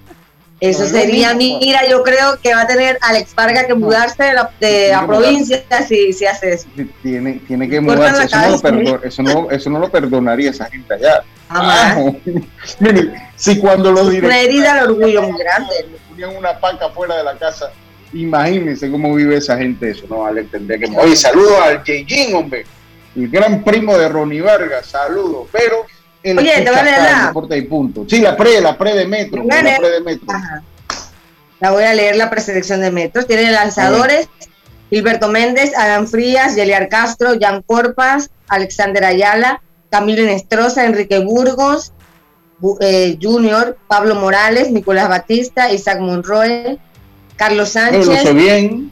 Eso sería, mira, yo creo que va a tener Alex Vargas que mudarse de la, de la provincia si, si hace eso. Tiene, tiene que mudarse. Eso no, lo perdon- eso, no, eso no lo perdonaría esa gente allá. Ah, Mire, si cuando los Una directores herida al orgullo muy grande. ponían una paca fuera de la casa, imagínense cómo vive esa gente. Eso no vale, tendría que. Oye, saludo al Jin, hombre, el gran primo de Ronnie Vargas, saludo. Pero. él Oye, te en la- Deporte y punto. Sí, la pre, la pre de Metro. La pre de Metro. Ajá. La voy a leer la preselección de metros. Tiene lanzadores: Gilberto Méndez, Adán Frías, Yeliar Castro, Jan Corpas, Alexander Ayala, Camilo Inestrosa, Enrique Burgos, Bu- eh, Junior, Pablo Morales, Nicolás Batista, Isaac Monroe, Carlos Sánchez, bien.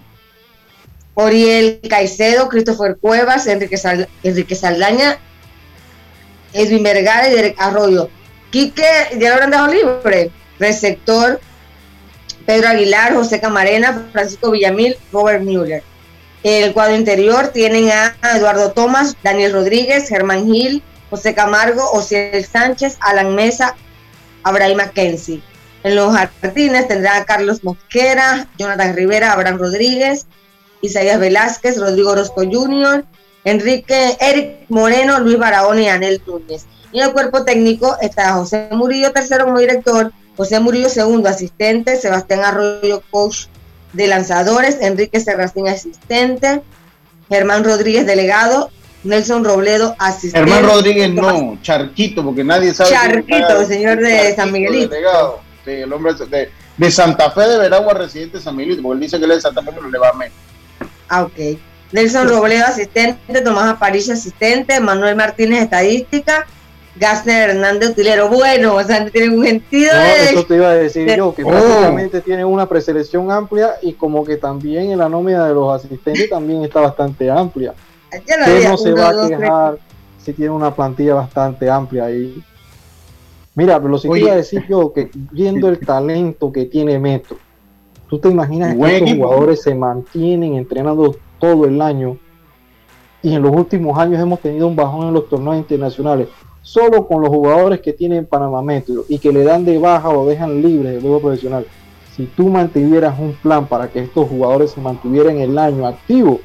Oriel Caicedo, Christopher Cuevas, Enrique, Sal- Enrique Saldaña, Edwin Vergara y Derek Arroyo. Quique, ya lo habrán dejado libre. Receptor, Pedro Aguilar, José Camarena, Francisco Villamil, Robert Mueller. El cuadro interior tienen a Eduardo Tomás, Daniel Rodríguez, Germán Gil, José Camargo, Ociel Sánchez, Alan Mesa, Abraham Mackenzie. En los jardines tendrán a Carlos Mosquera, Jonathan Rivera, Abraham Rodríguez, Isaías Velázquez, Rodrigo Orozco Jr., Enrique, Eric Moreno, Luis Barahona y Anel Núñez. Y en el cuerpo técnico está José Murillo, tercero como director, José Murillo, segundo asistente, Sebastián Arroyo, coach de lanzadores, Enrique Serracín, asistente, Germán Rodríguez, delegado, Nelson Robledo, asistente. Germán Rodríguez no, Charquito, porque nadie sabe. Charquito, señor de Charquito, San Miguelito. delegado. Sí, el hombre de, de Santa Fe de Veragua, residente de San Miguelito, porque él dice que él es de Santa Fe, pero le va a menos. Ah, ok. Nelson Robledo, asistente, Tomás Aparicio, asistente, Manuel Martínez, estadística, Gassner Hernández, utilero. Bueno, o sea, no tienen un sentido No, de... eso te iba a decir de- yo, que Oh. prácticamente tiene una preselección amplia y como que también en la nómina de los asistentes también está bastante amplia. Ya no se uno, va a dos, quejar si tiene una plantilla bastante amplia ahí. Mira, pero lo que iba a decir yo, que viendo el talento que tiene Metro, tú te imaginas que estos jugadores se mantienen entrenando todo el año y en los últimos años hemos tenido un bajón en los torneos internacionales, solo con los jugadores que tienen Panamá Metro y que le dan de baja o dejan libre del juego profesional. Si tú mantuvieras un plan para que estos jugadores se mantuvieran el año activo,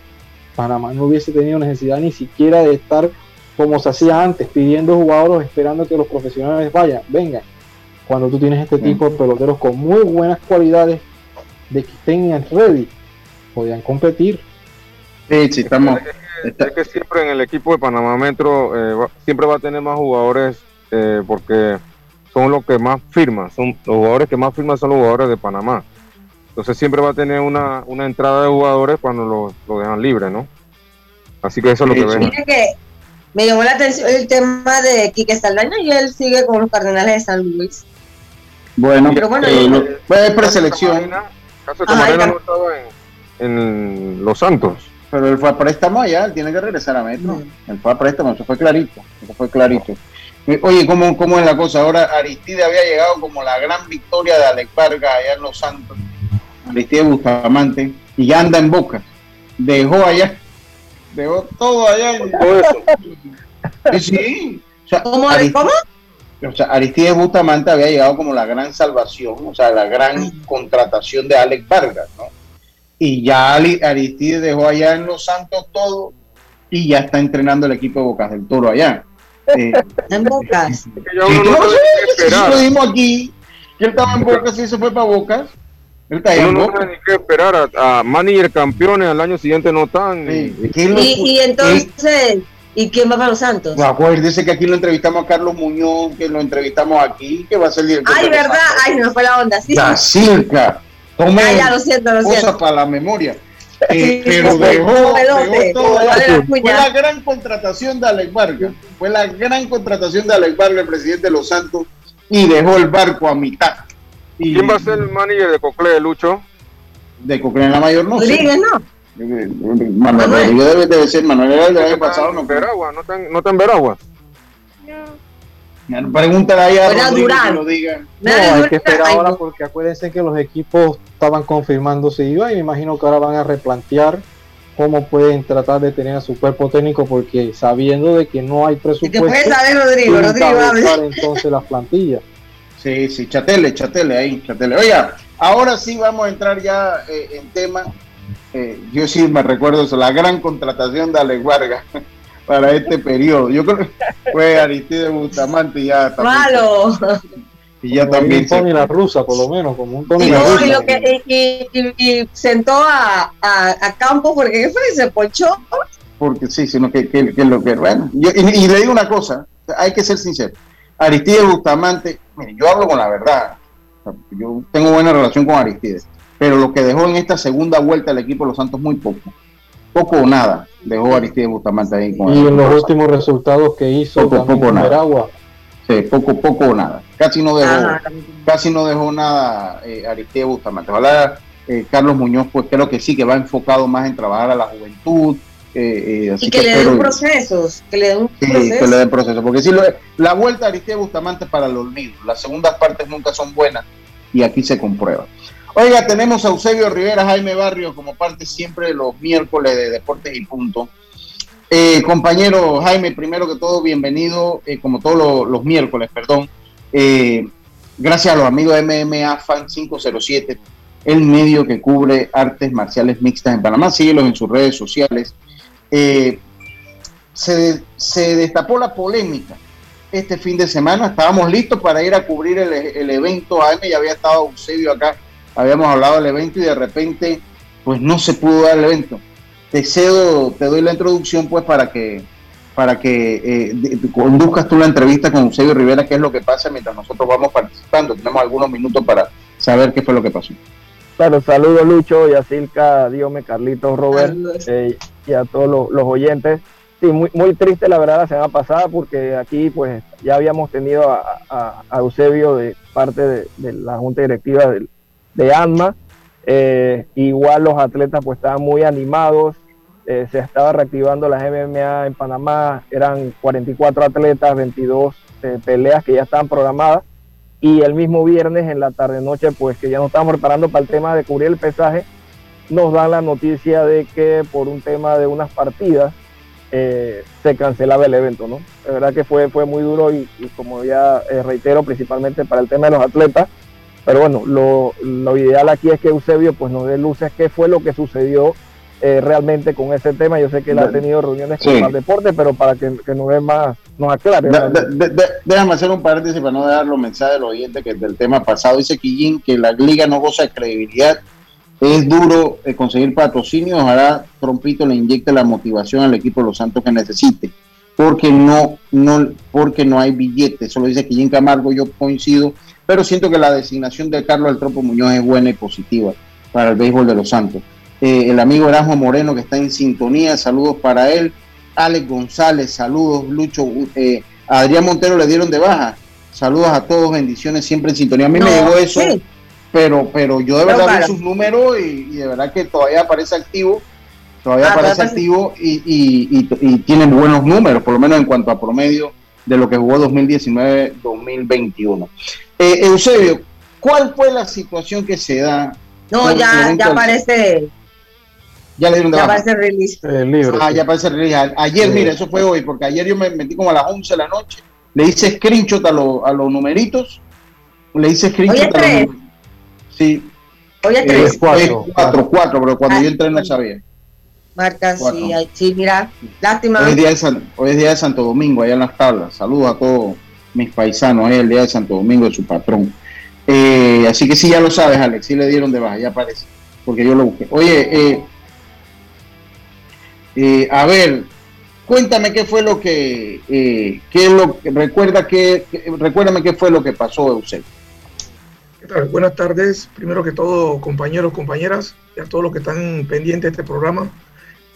Panamá no hubiese tenido necesidad ni siquiera de estar como se hacía antes, pidiendo jugadores, esperando que los profesionales vayan, vengan. Cuando tú tienes este tipo de peloteros con muy buenas cualidades de que estén ready, podían competir. Sí, sí, estamos. Es que, siempre en el equipo de Panamá Metro eh, siempre va a tener más jugadores eh, porque son los que más firman, son los jugadores que más firman son los jugadores de Panamá. Entonces siempre va a tener una, una entrada de jugadores cuando lo, lo dejan libre, ¿no? Así que eso es lo que ven me llamó la atención el tema de Quique Saldaña y él sigue con los Cardenales de San Luis. Bueno, pero bueno, eh, preselección. Caso Camarena no estaba en, Los Santos. Pero él fue a préstamo allá, él tiene que regresar a Metro. Mm. Él fue a préstamo, eso fue clarito. Eso fue clarito. Eh, oye, ¿cómo, ¿cómo es la cosa? Ahora Aristide había llegado como la gran victoria de Alex Vargas allá en Los Santos. Aristide Bustamante. Y ya anda en boca. Dejó allá dejó todo allá. En... Todo eso. sí. O sea, ¿Cómo? ¿Cómo? O sea, Aristides Bustamante había llegado como la gran salvación, o sea, la gran contratación de Alex Vargas, ¿no? Y ya Aristides dejó allá en Los Santos todo y ya está entrenando el equipo de Bocas del Toro allá. Eh, en Bocas. Sí, no, lo dijimos aquí, que él estaba en Bocas y se fue para Bocas. No, no hay que esperar a, a manager campeones al año siguiente no están. Y, entonces, ¿y quién va para los Santos? dice que aquí lo entrevistamos a Carlos Muñoz, que lo entrevistamos aquí, que va a ser el director. Ay, verdad, ay, no fue la onda, sí. La circa. Tome ay, ya, lo siento, lo cosas para la memoria. Eh, pero dejó, dejó todo Fue la gran contratación de Alex Vargas. Fue la gran contratación de Alex Vargas, el presidente de los Santos, y dejó el barco a mitad. ¿Quién va a ser el manager de Cocle, Lucho? De Cocle en la mayor no Rodríguez, ¿no? Manuel Rodríguez debe, ser, Manuel era el del año pasado. No, Veragua, no está en, no está en Veragua. No. Pregúntale ahí a Rodríguez que lo diga. No, hay que esperar ahora porque acuérdense que los equipos estaban confirmando si iba y me imagino que ahora van a replantear cómo pueden tratar de tener a su cuerpo técnico porque sabiendo de que no hay presupuesto. ¿Qué puede saber Rodrigo? Rodrigo, entonces las plantillas. Sí, sí, chatele, chatele ahí, chatele. Oiga, ahora sí vamos a entrar ya eh, en tema. Eh, yo sí me recuerdo eso, la gran contratación de Alex Vargas para este periodo. Yo creo que fue Aristide Bustamante y ya también. ¡Malo! Y ya también. Un Tony la rusa, por lo menos, como un Tony y la rusa. Y, lo que, y, sentó a, a, Campo porque fue se pochó. Porque sí, sino que, que, que lo que. Bueno, y, y le digo una cosa, hay que ser sincero Aristides Bustamante, mire, yo hablo con la verdad. Yo tengo buena relación con Aristides, pero lo que dejó en esta segunda vuelta el equipo de los Santos muy poco. Poco o nada dejó Aristides Bustamante ahí. Con y en los últimos resultados que hizo poco, poco nada. Sí, poco, poco o nada. Casi no dejó, casi no dejó nada eh, Aristides Bustamante. Ojalá eh, Carlos Muñoz, pues creo que sí, que va enfocado más en trabajar a la juventud, eh, eh, y que, le den procesos, que le den un proceso. que le den procesos, porque si la vuelta de Aristide Bustamante para el olvido, las segundas partes nunca son buenas y aquí se comprueba. Oiga, tenemos a Eusebio Rivera, Jaime Barrio como parte siempre de los miércoles de Deportes y Punto. Eh, compañero Jaime, primero que todo, bienvenido, como todos los, miércoles, perdón. gracias a los amigos de MMA Fan 507, el medio que cubre artes marciales mixtas en Panamá. Síguelos en sus redes sociales eh, se, destapó la polémica este fin de semana. Estábamos listos para ir a cubrir el, evento. Jaime ya había estado Eusebio acá, habíamos hablado del evento y de repente, pues no se pudo dar el evento. Te cedo, te doy la introducción, pues, para que para que eh, conduzcas tú la entrevista con Eusebio Rivera, qué es lo que pasa mientras nosotros vamos participando. Tenemos algunos minutos para saber qué fue lo que pasó. Claro, saludos Lucho, Yacilca, Diome, Carlitos, Robert eh, y a todos los, oyentes. Sí, muy, muy triste la verdad la semana pasada porque aquí pues ya habíamos tenido a, Eusebio de parte de, la junta directiva de, de ANMA. Eh, igual los atletas pues estaban muy animados, eh, se estaba reactivando las MMA en Panamá, eran 44 atletas, 22 eh, peleas que ya estaban programadas y el mismo viernes en la tarde noche pues que ya nos estábamos preparando para el tema de cubrir el pesaje nos dan la noticia de que por un tema de unas partidas eh, se cancelaba el evento, ¿no? De verdad que fue, fue muy duro y, como ya eh, reitero, principalmente para el tema de los atletas, pero bueno, lo, lo, ideal aquí es que Eusebio pues nos dé luces qué fue lo que sucedió eh, realmente con ese tema. Yo sé que él ha tenido reuniones con el deporte, pero para que, nos dé más, nos aclare. déjame hacer un paréntesis para no dejar los mensajes de los oyentes que del tema pasado. Dice Quillín que la liga no goza de credibilidad. Es duro eh, conseguir patrocinio, ojalá Trompito le inyecte la motivación al equipo de los Santos que necesite, porque no, no, porque no hay billetes, solo dice Quillín Camargo, yo coincido, pero siento que la designación de Carlos del Tropo Muñoz es buena y positiva para el béisbol de los Santos. Eh, el amigo Erasmo Moreno que está en sintonía, saludos para él. Alex González, saludos, Lucho. Eh, Adrián Montero le dieron de baja. Saludos a todos, bendiciones, siempre en sintonía. A mí me llegó eso pero pero yo de verdad vi sus números y, de verdad que todavía aparece activo, todavía ah, aparece activo y, y, tiene buenos números, por lo menos en cuanto a promedio de lo que jugó 2019-2021. Eh, Eusebio, ¿cuál fue la situación que se da? No, ya, ya aparece. Ya le dieron ya aparece release. El libro. Ah, ya aparece release. Ayer, mira, eso fue hoy, porque ayer yo me metí como a las 11 de la noche, le hice screenshot a, a los numeritos, le hice screenshot a los Sí. Hoy es 3. 4, 4, pero cuando yo entré no sabía. Marca, sí, sí, mira, lástima. Hoy es, día de San, hoy es día de Santo Domingo, allá en las tablas. Saludos a todos mis paisanos, hoy es el día de Santo Domingo de su patrón. Eh, así que sí, ya lo sabes, Alex, sí le dieron de baja, ya aparece, porque yo lo busqué. Oye, eh, eh, a ver, cuéntame qué fue lo que, eh, qué lo, recuerda que, recuérdame qué fue lo que pasó, Eusebio. Buenas tardes, primero que todo, compañeros, compañeras, y a todos los que están pendientes de este programa.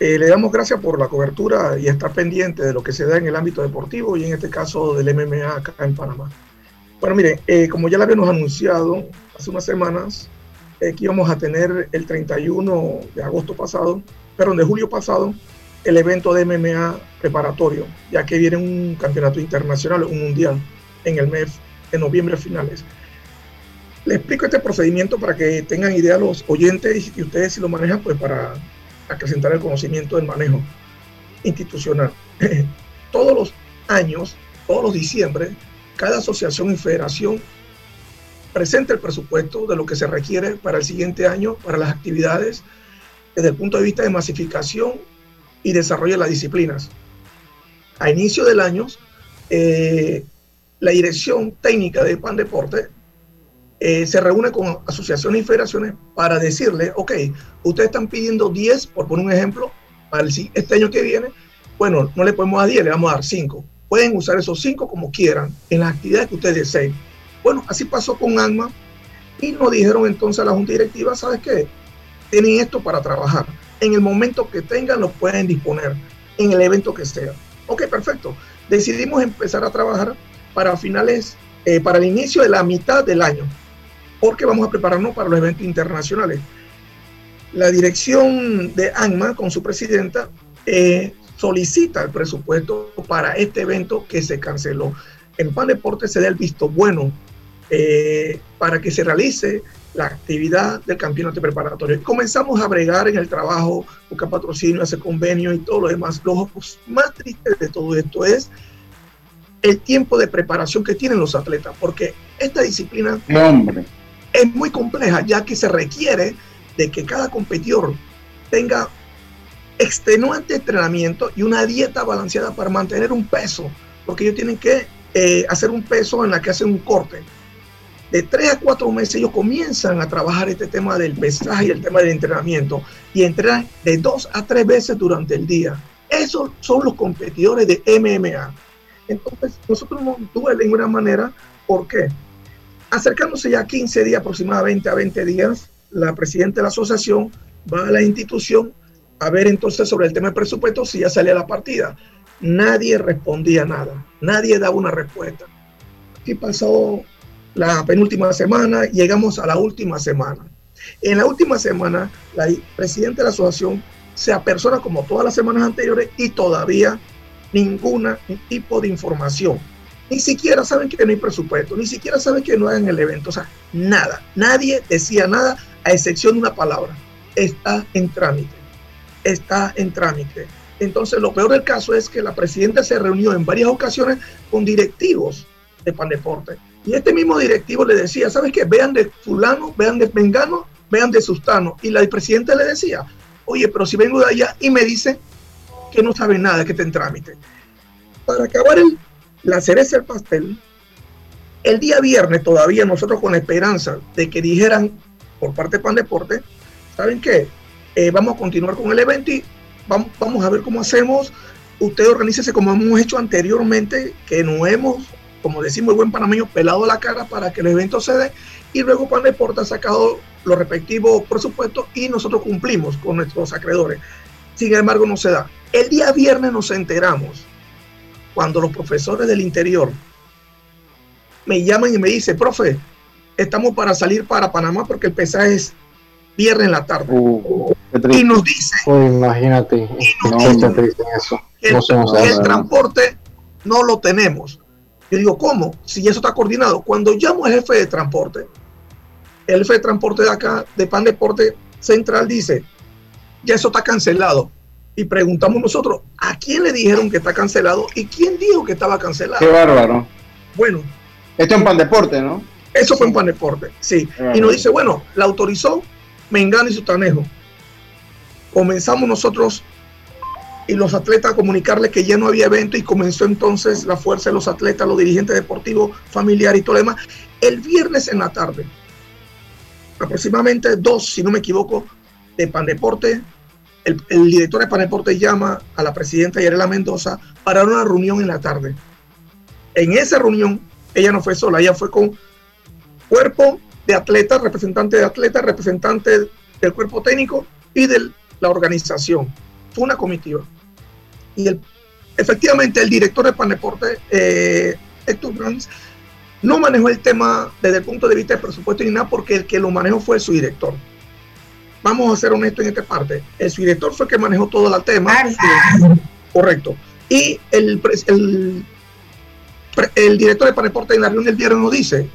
Eh, le damos gracias por la cobertura y estar pendiente de lo que se da en el ámbito deportivo y en este caso del MMA acá en Panamá. Bueno, miren, eh, como ya lo habíamos anunciado hace unas semanas, eh, que íbamos a tener el 31 de agosto pasado, perdón, de julio pasado, el evento de MMA preparatorio, ya que viene un campeonato internacional, un mundial, en el mes de noviembre finales. Le explico este procedimiento para que tengan idea los oyentes y ustedes si lo manejan, pues para acrecentar el conocimiento del manejo institucional. todos los años, todos los diciembre, cada asociación y federación presenta el presupuesto de lo que se requiere para el siguiente año, para las actividades, desde el punto de vista de masificación y desarrollo de las disciplinas. A inicio del año, eh, la dirección técnica de PAN Deporte eh, se reúne con asociaciones y federaciones para decirle, ok, ustedes están pidiendo 10, por poner un ejemplo, para este año que viene, bueno, no le podemos dar 10, le vamos a dar 5. Pueden usar esos 5 como quieran, en las actividades que ustedes deseen. Bueno, así pasó con ANMA y nos dijeron entonces a la Junta Directiva, ¿sabes qué? Tienen esto para trabajar. En el momento que tengan, lo pueden disponer, en el evento que sea. Ok, perfecto. Decidimos empezar a trabajar para finales, eh, para el inicio de la mitad del año porque vamos a prepararnos para los eventos internacionales. La dirección de ANMA, con su presidenta, eh, solicita el presupuesto para este evento que se canceló. En Pan Deporte se da el visto bueno eh, para que se realice la actividad del campeonato preparatorio. Comenzamos a bregar en el trabajo, buscar patrocinio, hacer convenio y todo lo demás. Lo más triste de todo esto es el tiempo de preparación que tienen los atletas, porque esta disciplina hombre es muy compleja, ya que se requiere de que cada competidor tenga extenuante entrenamiento y una dieta balanceada para mantener un peso, porque ellos tienen que eh, hacer un peso en la que hacen un corte. De tres a cuatro meses ellos comienzan a trabajar este tema del pesaje y el tema del entrenamiento y entrenan de dos a tres veces durante el día. Esos son los competidores de MMA. Entonces, nosotros nos duele en una manera, ¿por qué? Acercándose ya 15 días aproximadamente a 20 días, la presidenta de la asociación va a la institución a ver entonces sobre el tema del presupuesto si ya salía la partida. Nadie respondía nada, nadie daba una respuesta. Aquí pasó la penúltima semana, llegamos a la última semana. En la última semana, la presidenta de la asociación se apersona como todas las semanas anteriores y todavía ningún tipo de información. Ni siquiera saben que no hay presupuesto, ni siquiera saben que no hagan el evento, o sea, nada, nadie decía nada a excepción de una palabra, está en trámite, está en trámite. Entonces, lo peor del caso es que la presidenta se reunió en varias ocasiones con directivos de Pandeporte. Y este mismo directivo le decía, ¿sabes qué? Vean de fulano, vean de mengano, vean de sustano. Y la presidenta le decía, oye, pero si vengo de allá y me dice que no sabe nada, que está en trámite. Para acabar el, la cereza del pastel, el día viernes todavía nosotros con la esperanza de que dijeran por parte de Pan Deporte, ¿saben qué? Eh, vamos a continuar con el evento y vamos, vamos a ver cómo hacemos. Usted organícese como hemos hecho anteriormente, que no hemos como decimos el buen panameño, pelado la cara para que el evento se dé y luego Pan Deporte ha sacado los respectivos presupuestos y nosotros cumplimos con nuestros acreedores. Sin embargo, no se da. El día viernes nos enteramos cuando los profesores del interior me llaman y me dicen, profe, estamos para salir para Panamá porque el pesaje es viernes en la tarde. Uh, y nos dice, imagínate, no, eso. el, el transporte no lo tenemos. Yo digo, ¿cómo? Si eso está coordinado. Cuando llamo al jefe de transporte, el jefe de transporte de acá, de Pan Deporte Central, dice, ya eso está cancelado. Y preguntamos nosotros, ¿a quién le dijeron que está cancelado y quién dijo que estaba cancelado? Qué bárbaro. Bueno. Esto en Pan Deporte, ¿no? Eso fue en Pan Deporte, sí. Y nos dice, bueno, la autorizó Mengano y Sutanejo. Comenzamos nosotros y los atletas a comunicarle que ya no había evento y comenzó entonces la fuerza de los atletas, los dirigentes deportivos, familiares y todo lo demás. El viernes en la tarde, aproximadamente dos, si no me equivoco, de Pandeporte, el, el director de Pandeporte llama a la presidenta Yarela Mendoza para una reunión en la tarde. En esa reunión, ella no fue sola, ella fue con cuerpo de atletas, representante de atletas, representante del cuerpo técnico y de la organización fue una comitiva. Y el, efectivamente el director de Paneporte, eh, Héctor Brands, no manejó el tema desde el punto de vista del presupuesto ni nada porque el que lo manejó fue su director. Vamos a ser honestos en esta parte. El su director fue el que manejó todo el tema. Correcto. Y el, el, el director de Paneporte en la reunión del viernes nos dice,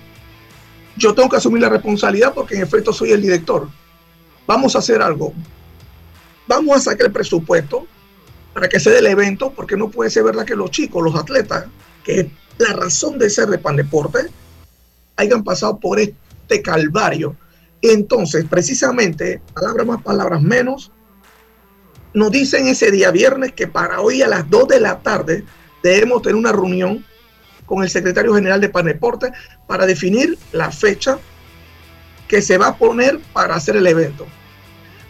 yo tengo que asumir la responsabilidad porque en efecto soy el director. Vamos a hacer algo vamos a sacar el presupuesto para que se dé el evento, porque no puede ser verdad que los chicos, los atletas, que es la razón de ser de Pan Deporte, hayan pasado por este calvario. Entonces, precisamente, palabras más, palabras menos, nos dicen ese día viernes que para hoy a las 2 de la tarde debemos tener una reunión con el secretario general de Pan Deporte para definir la fecha que se va a poner para hacer el evento.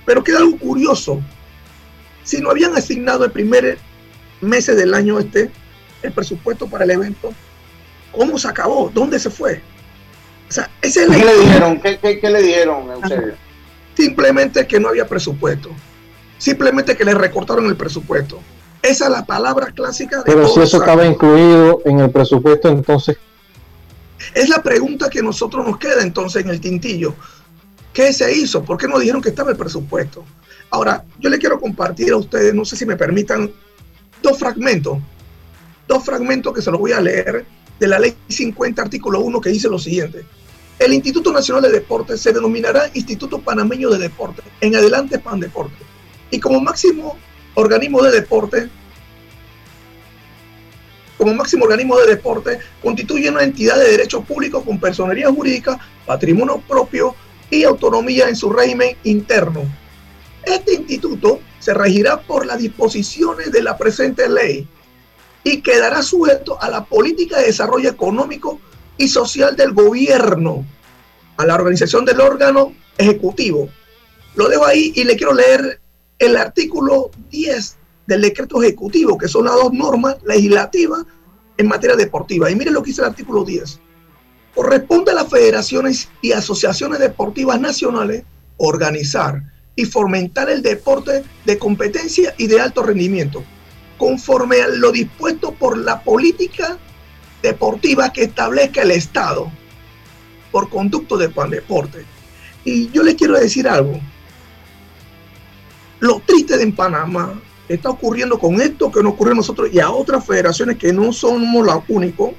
Pero queda algo curioso. Si no habían asignado el primer mes del año este, el presupuesto para el evento, ¿cómo se acabó? ¿Dónde se fue? O sea, ese ¿Qué, le dijeron? ¿Qué, le dijeron, Eusebio? Simplemente que no había presupuesto. Simplemente que le recortaron el presupuesto. Esa es la palabra clásica. De Pero si eso estaba incluido en el presupuesto, entonces... Es la pregunta que nosotros nos queda entonces en el tintillo. ¿Qué se hizo? ¿Por qué no dijeron que estaba el presupuesto? Ahora, yo le quiero compartir a ustedes, no sé si me permitan, dos fragmentos. Dos fragmentos que se los voy a leer de la ley 50, artículo 1, que dice lo siguiente. El Instituto Nacional de Deportes se denominará Instituto Panameño de Deporte. En adelante, PAN Deporte. Y como máximo organismo de deporte, como máximo organismo de deporte, constituye una entidad de derecho público con personería jurídica, patrimonio propio, y autonomía en su régimen interno. Este instituto se regirá por las disposiciones de la presente ley y quedará sujeto a la política de desarrollo económico y social del gobierno, a la organización del órgano ejecutivo. Lo dejo ahí y le quiero leer el artículo 10 del decreto ejecutivo, que son las dos normas legislativas en materia deportiva. Y miren lo que dice el artículo 10 corresponde a las federaciones y asociaciones deportivas nacionales organizar y fomentar el deporte de competencia y de alto rendimiento, conforme a lo dispuesto por la política deportiva que establezca el Estado por conducto de Pan Deporte. Y yo le quiero decir algo. Lo triste de en Panamá está ocurriendo con esto que nos ocurrió a nosotros y a otras federaciones que no somos los únicos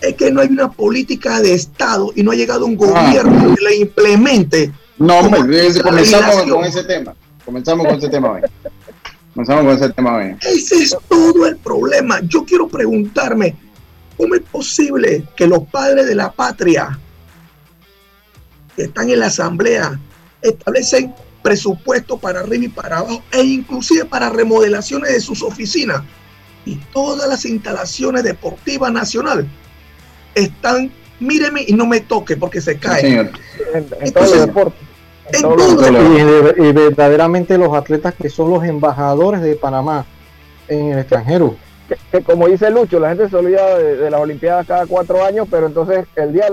es que no hay una política de Estado y no ha llegado un gobierno que la implemente. No, hombre, comenzamos con ese tema. Comenzamos con ese tema hoy. Comenzamos con ese tema hoy. Ese es todo el problema. Yo quiero preguntarme, ¿cómo es posible que los padres de la patria que están en la asamblea establecen presupuesto para arriba y para abajo e inclusive para remodelaciones de sus oficinas y todas las instalaciones deportivas nacionales están, míreme y no me toque porque se cae. En, y, verdaderamente los atletas que son los embajadores de Panamá en el extranjero. Que, como dice Lucho, la gente se olvida de, las Olimpiadas cada cuatro años, pero entonces el día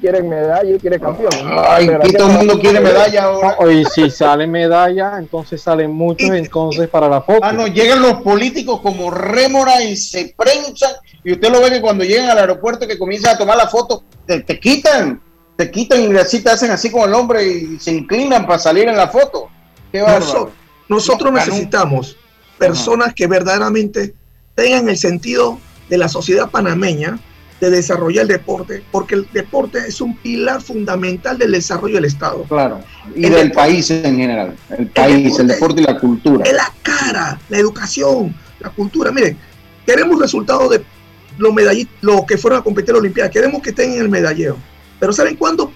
quieren medalla y quiere campeón. Ay, aquí todo el mundo quiere medalla ahora. Y si sale medalla, entonces salen muchos entonces para la foto. Ah, no, llegan los políticos como rémora y se prensan. Y usted lo ve que cuando llegan al aeropuerto que comienzan a tomar la foto, te, quitan, te quitan y así te hacen así como el hombre y se inclinan para salir en la foto. Qué nosotros, nosotros necesitamos personas que verdaderamente tengan el sentido de la sociedad panameña, de desarrollar el deporte, porque el deporte es un pilar fundamental del desarrollo del Estado. Claro, y del país en general, el país, el deporte, y la cultura. Es la cara, la educación, la cultura. Miren, queremos resultados de los medallistas, los que fueron a competir en la Olimpiada, queremos que estén en el medallero. Pero ¿saben cuándo?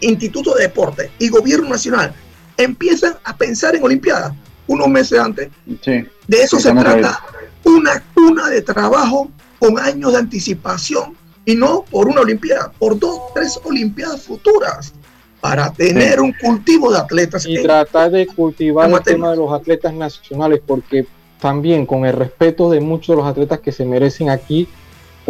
Instituto de Deporte y Gobierno Nacional empiezan a pensar en Olimpiada unos meses antes. Sí, de eso se trata. Una cuna de trabajo con años de anticipación y no por una Olimpiada, por dos, tres Olimpiadas futuras para tener un cultivo de atletas. Y tratar de cultivar el tema de los atletas nacionales, porque también con el respeto de muchos de los atletas que se merecen aquí,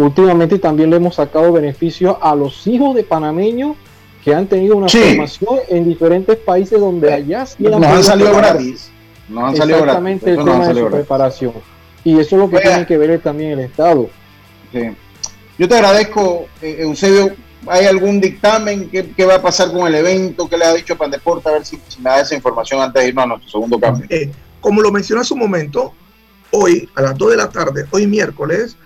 últimamente también le hemos sacado beneficio a los hijos de panameños que han tenido una formación en diferentes países donde allá sí han, han salido gratis. No han salido Exactamente el tema de su preparación. Y eso es lo que tiene que ver también el Estado. Yo te agradezco, eh, Eusebio. ¿Hay algún dictamen? ¿Qué, va a pasar con el evento? ¿Qué le ha dicho Pandeporte? A ver si, me da esa información antes de irnos a nuestro segundo cambio. Eh, como lo mencioné hace un momento, hoy a las 2 de la tarde, hoy miércoles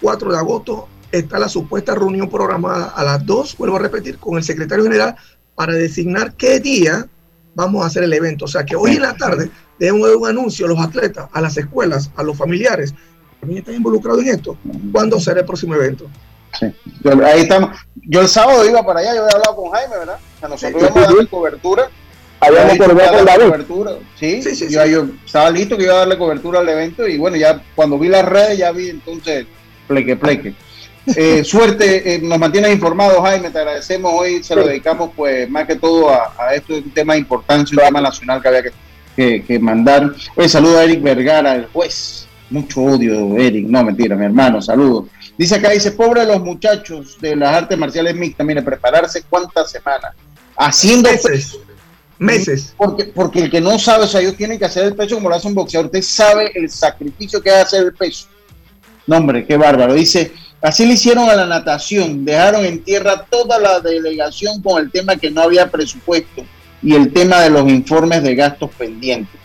4 de agosto, está la supuesta reunión programada a las 2, vuelvo a repetir, con el secretario general para designar qué día vamos a hacer el evento. O sea que hoy en la tarde debemos dar un anuncio a los atletas, a las escuelas, a los familiares también están involucrados en esto. ¿Cuándo será el próximo evento? Sí. ahí estamos. Yo el sábado iba para allá, yo había hablado con Jaime, ¿verdad? A nosotros íbamos a darle cobertura. Habíamos darle cobertura. Sí, sí, sí, yo, yo, estaba listo que iba a darle cobertura al evento y bueno, ya cuando vi las redes ya vi entonces pleque, pleque. Eh, suerte, eh, nos mantienes informados, Jaime, te agradecemos. Hoy se lo dedicamos, pues, más que todo a, a esto, un tema de importancia, un tema nacional que había que, que, que mandar. Hoy saludo a Eric Vergara, el juez mucho odio, Eric. No, mentira, mi hermano, saludos. Dice acá, dice, pobre los muchachos de las artes marciales mixtas, mire, prepararse cuántas semanas. Haciendo meses. Meses. Porque, porque el que no sabe, o sea, ellos tienen que hacer el peso como lo hace un boxeador. Usted sabe el sacrificio que es hacer el peso. No, hombre, qué bárbaro. Dice, así le hicieron a la natación. Dejaron en tierra toda la delegación con el tema que no había presupuesto y el tema de los informes de gastos pendientes.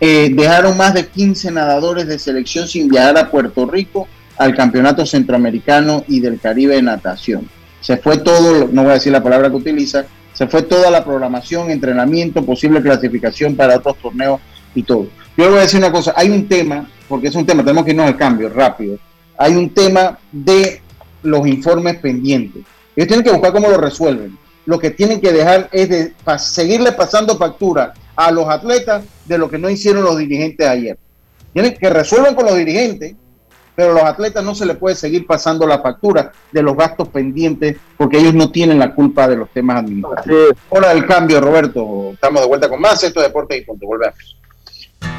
Eh, dejaron más de 15 nadadores de selección sin viajar a Puerto Rico al Campeonato Centroamericano y del Caribe de Natación. Se fue todo, no voy a decir la palabra que utiliza, se fue toda la programación, entrenamiento, posible clasificación para otros torneos y todo. Yo voy a decir una cosa, hay un tema, porque es un tema, tenemos que irnos al cambio rápido, hay un tema de los informes pendientes. Ellos tienen que buscar cómo lo resuelven. Lo que tienen que dejar es de seguirle pasando factura a los atletas de lo que no hicieron los dirigentes ayer. Tienen que resuelvan con los dirigentes, pero a los atletas no se les puede seguir pasando la factura de los gastos pendientes porque ellos no tienen la culpa de los temas administrativos. Hora del cambio, Roberto. Estamos de vuelta con más. Esto es Deporte y Punto. Volvemos.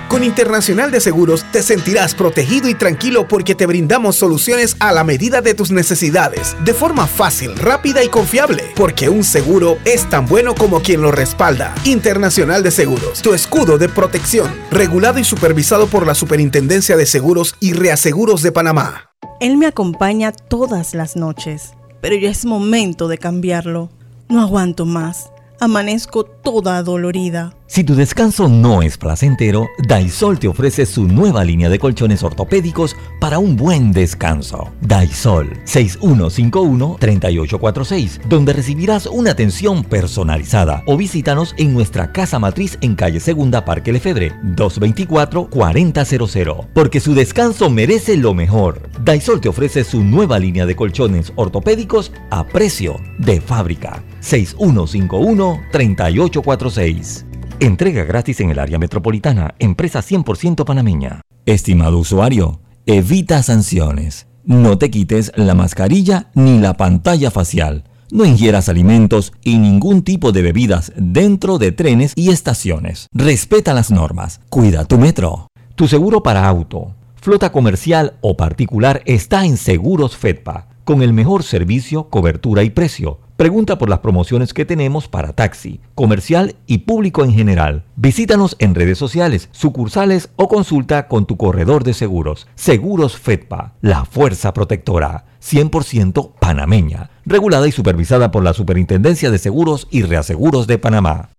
Con Internacional de Seguros te sentirás protegido y tranquilo porque te brindamos soluciones a la medida de tus necesidades, de forma fácil, rápida y confiable, porque un seguro es tan bueno como quien lo respalda. Internacional de Seguros, tu escudo de protección, regulado y supervisado por la Superintendencia de Seguros y Reaseguros de Panamá. Él me acompaña todas las noches, pero ya es momento de cambiarlo. No aguanto más. Amanezco toda dolorida Si tu descanso no es placentero, Daisol te ofrece su nueva línea de colchones ortopédicos para un buen descanso. Daisol 6151-3846, donde recibirás una atención personalizada o visítanos en nuestra casa matriz en calle Segunda Parque Lefebre 224-4000, porque su descanso merece lo mejor. Daisol te ofrece su nueva línea de colchones ortopédicos a precio de fábrica 6151-3846. Entrega gratis en el área metropolitana. Empresa 100% panameña. Estimado usuario, evita sanciones. No te quites la mascarilla ni la pantalla facial. No ingieras alimentos y ningún tipo de bebidas dentro de trenes y estaciones. Respeta las normas. Cuida tu metro. Tu seguro para auto, flota comercial o particular está en Seguros Fedpa, con el mejor servicio, cobertura y precio Pregunta por las promociones que tenemos para taxi, comercial y público en general. Visítanos en redes sociales, sucursales o consulta con tu corredor de seguros. Seguros Fedpa, la fuerza protectora, 100% panameña, regulada y supervisada por la Superintendencia de Seguros y Reaseguros de Panamá.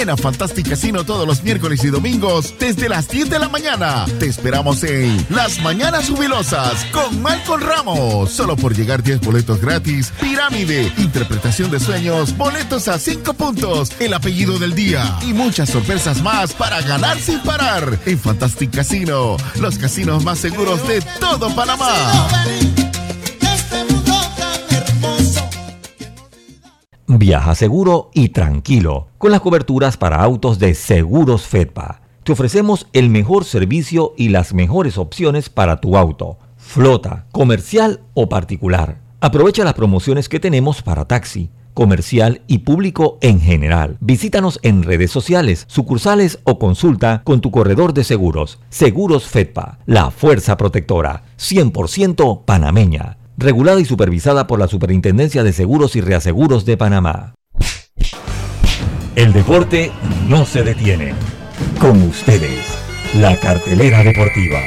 Ven a Fantastic Casino todos los miércoles y domingos desde las 10 de la mañana. Te esperamos en Las Mañanas Jubilosas con Malcolm Ramos. Solo por llegar 10 boletos gratis. Pirámide, interpretación de sueños, boletos a 5 puntos, el apellido del día y muchas sorpresas más para ganar sin parar. En Fantastic Casino, los casinos más seguros de todo Panamá. Viaja seguro y tranquilo con las coberturas para autos de Seguros Fedpa. Te ofrecemos el mejor servicio y las mejores opciones para tu auto, flota, comercial o particular. Aprovecha las promociones que tenemos para taxi, comercial y público en general. Visítanos en redes sociales, sucursales o consulta con tu corredor de seguros. Seguros Fedpa, la fuerza protectora, 100% panameña regulada y supervisada por la Superintendencia de Seguros y Reaseguros de Panamá. El deporte no se detiene. Con ustedes, la cartelera deportiva.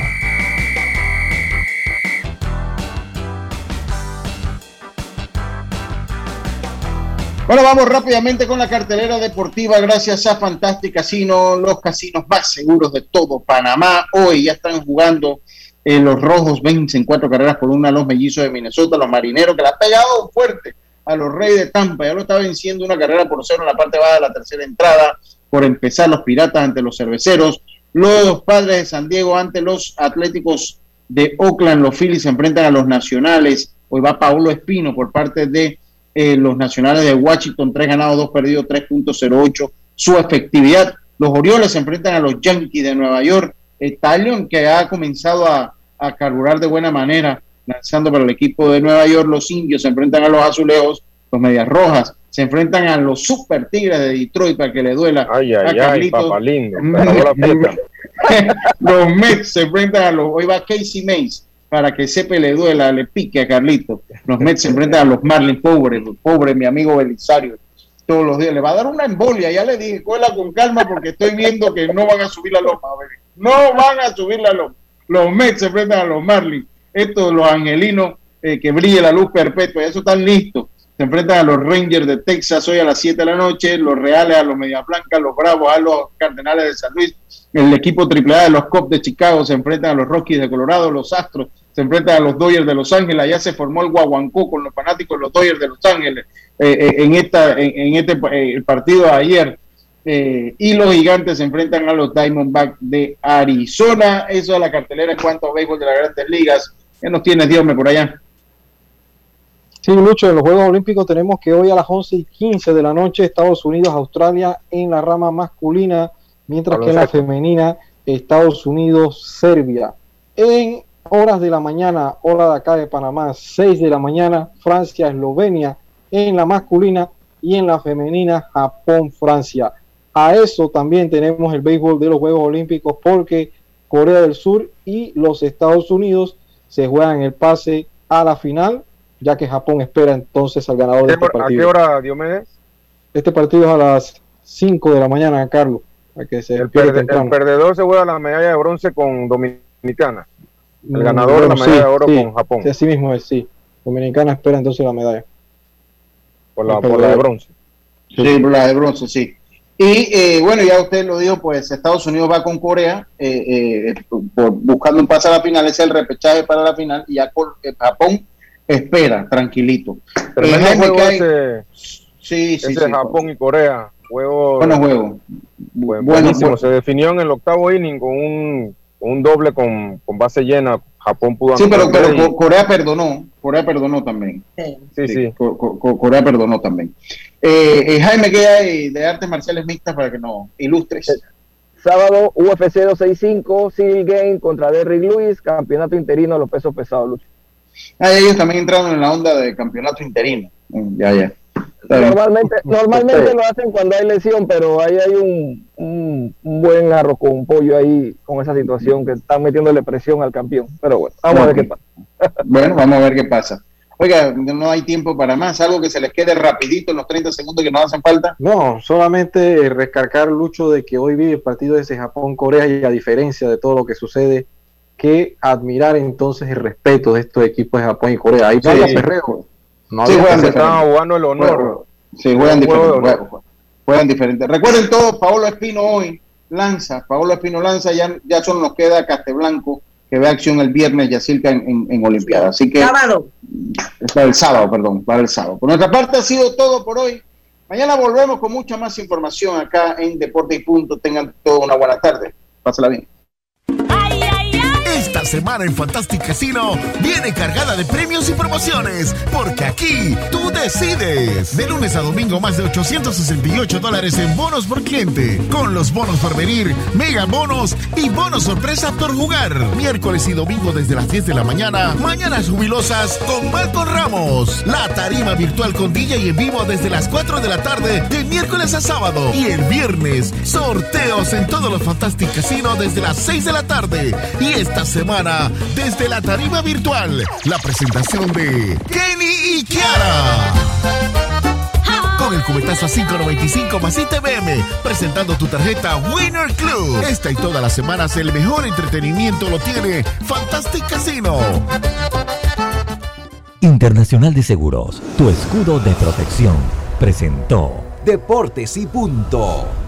Bueno, vamos rápidamente con la cartelera deportiva gracias a Fantastic Casino, los casinos más seguros de todo Panamá. Hoy ya están jugando eh, los rojos vencen cuatro carreras por una los mellizos de Minnesota, los marineros que le ha pegado fuerte a los Reyes de Tampa, ya lo está venciendo una carrera por cero en la parte baja de la tercera entrada, por empezar los Piratas ante los Cerveceros, los Padres de San Diego ante los Atléticos de Oakland, los Phillies se enfrentan a los Nacionales, hoy va Paulo Espino por parte de eh, los Nacionales de Washington, tres ganados, dos perdidos, 3.08 su efectividad, los Orioles se enfrentan a los Yankees de Nueva York, Talion, que ha comenzado a, carburar de buena manera, lanzando para el equipo de Nueva York. Los indios se enfrentan a los azulejos, los medias rojas se enfrentan a los super tigres de Detroit para que le duela. Ay, ay, ay, papá lindo. los Mets se enfrentan a los. Hoy va Casey Mays para que sepa le duela, le pique a Carlito. Los Mets se enfrentan a los Marlins, pobre, pobre mi amigo Belisario. Todos los días le va a dar una embolia. Ya le dije, cuela con calma porque estoy viendo que no van a subir la loma. No van a subir la loma. Los Mets se enfrentan a los Marlins. Estos, los angelinos, eh, que brille la luz perpetua. Eso están listos. Se enfrentan a los Rangers de Texas hoy a las 7 de la noche. Los Reales a los Media Blancas. Los Bravos a los Cardenales de San Luis. El equipo AAA de los Cops de Chicago se enfrentan a los Rockies de Colorado. Los Astros se enfrentan a los Dodgers de Los Ángeles. Allá se formó el Guaguancó con los fanáticos los Dodgers de Los Ángeles eh, eh, en, esta, en, este partido de ayer. Eh, y los gigantes se enfrentan a los Diamondbacks de Arizona. Eso es la cartelera en cuanto a béisbol de las grandes ligas. ¿Qué nos tienes, Dios por allá? Sí, Lucho, en los Juegos Olímpicos tenemos que hoy a las 11 y 15 de la noche Estados Unidos, Australia en la rama masculina, mientras que en la femenina Estados Unidos, Serbia. En horas de la mañana, hora de acá de Panamá, 6 de la mañana, Francia, Eslovenia en la masculina y en la femenina, Japón, Francia. A eso también tenemos el béisbol de los Juegos Olímpicos porque Corea del Sur y los Estados Unidos se juegan el pase a la final, ya que Japón espera entonces al ganador de este partido. ¿A qué hora, Diomedes? Este partido es a las 5 de la mañana, Carlos. que se el, perdedor se juega la medalla de bronce con Dominicana. El mm, ganador la medalla de oro con Japón. Sí, así mismo es, sí. Dominicana espera entonces la medalla. Por la, por la de bronce. Sí, por la de bronce, sí. Y eh, bueno, ya usted lo dijo, pues Estados Unidos va con Corea eh, eh, por, buscando un pase a la final, es el repechaje para la final y ya Japón espera, tranquilito. Tremendo juego ese, sí, sí, ese Japón y Corea. Juego, bueno juego. buenísimo. Se definió en el octavo inning con un, un doble con, con base llena Japón pudo Sí, pero, Corea perdonó, Corea perdonó también. Sí, sí. Corea perdonó también. Eh, eh, Jaime, ¿qué hay de artes marciales mixtas para que nos ilustres? Sábado, UFC 265, Civil Game contra Derrick Lewis, campeonato interino de los pesos pesados, Lucho. Ah, ellos también entraron en la onda de campeonato interino. Mm, ya, ya. Normalmente, normalmente lo hacen cuando hay lesión, pero ahí hay un, un, buen arroz con un pollo ahí con esa situación que están metiéndole presión al campeón. Pero bueno, vamos a ver qué pasa. bueno, vamos a ver qué pasa. Oiga, no hay tiempo para más, algo que se les quede rapidito en los 30 segundos que nos hacen falta. No, solamente rescarcar, Lucho, de que hoy vi el partido de ese Japón-Corea y a diferencia de todo lo que sucede, que admirar entonces el respeto de estos equipos de Japón y Corea. Ahí sí, no sí, juegan estaban jugando el honor. Sí, juegan diferente. Juegan, diferente. Recuerden todos, Paolo Espino hoy lanza, Paolo Espino lanza, ya, ya solo nos queda Casteblanco, que ve acción el viernes, Yacirca en, en, en Olimpiada. Así que. Sábado. Para el sábado, perdón, para el sábado. Por nuestra parte ha sido todo por hoy. Mañana volvemos con mucha más información acá en Deporte y Punto. Tengan toda una buena tarde. Pásala bien. Semana en Fantastic Casino viene cargada de premios y promociones, porque aquí tú decides. De lunes a domingo más de 868 dólares en bonos por cliente, con los bonos por venir, mega bonos y bonos sorpresa por jugar. Miércoles y domingo desde las 10 de la mañana, mañanas jubilosas con Marco Ramos. La tarima virtual con DJ y en vivo desde las 4 de la tarde, de miércoles a sábado. Y el viernes, sorteos en todos los Fantastic Casino desde las 6 de la tarde. Y esta semana desde la tarima virtual, la presentación de Kenny y Kiara. Con el cubetazo a 5.95 más ITBM, presentando tu tarjeta Winner Club. Esta y todas las semanas el mejor entretenimiento lo tiene Fantastic Casino. Internacional de Seguros, tu escudo de protección, presentó Deportes y Punto.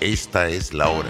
Esta es la hora.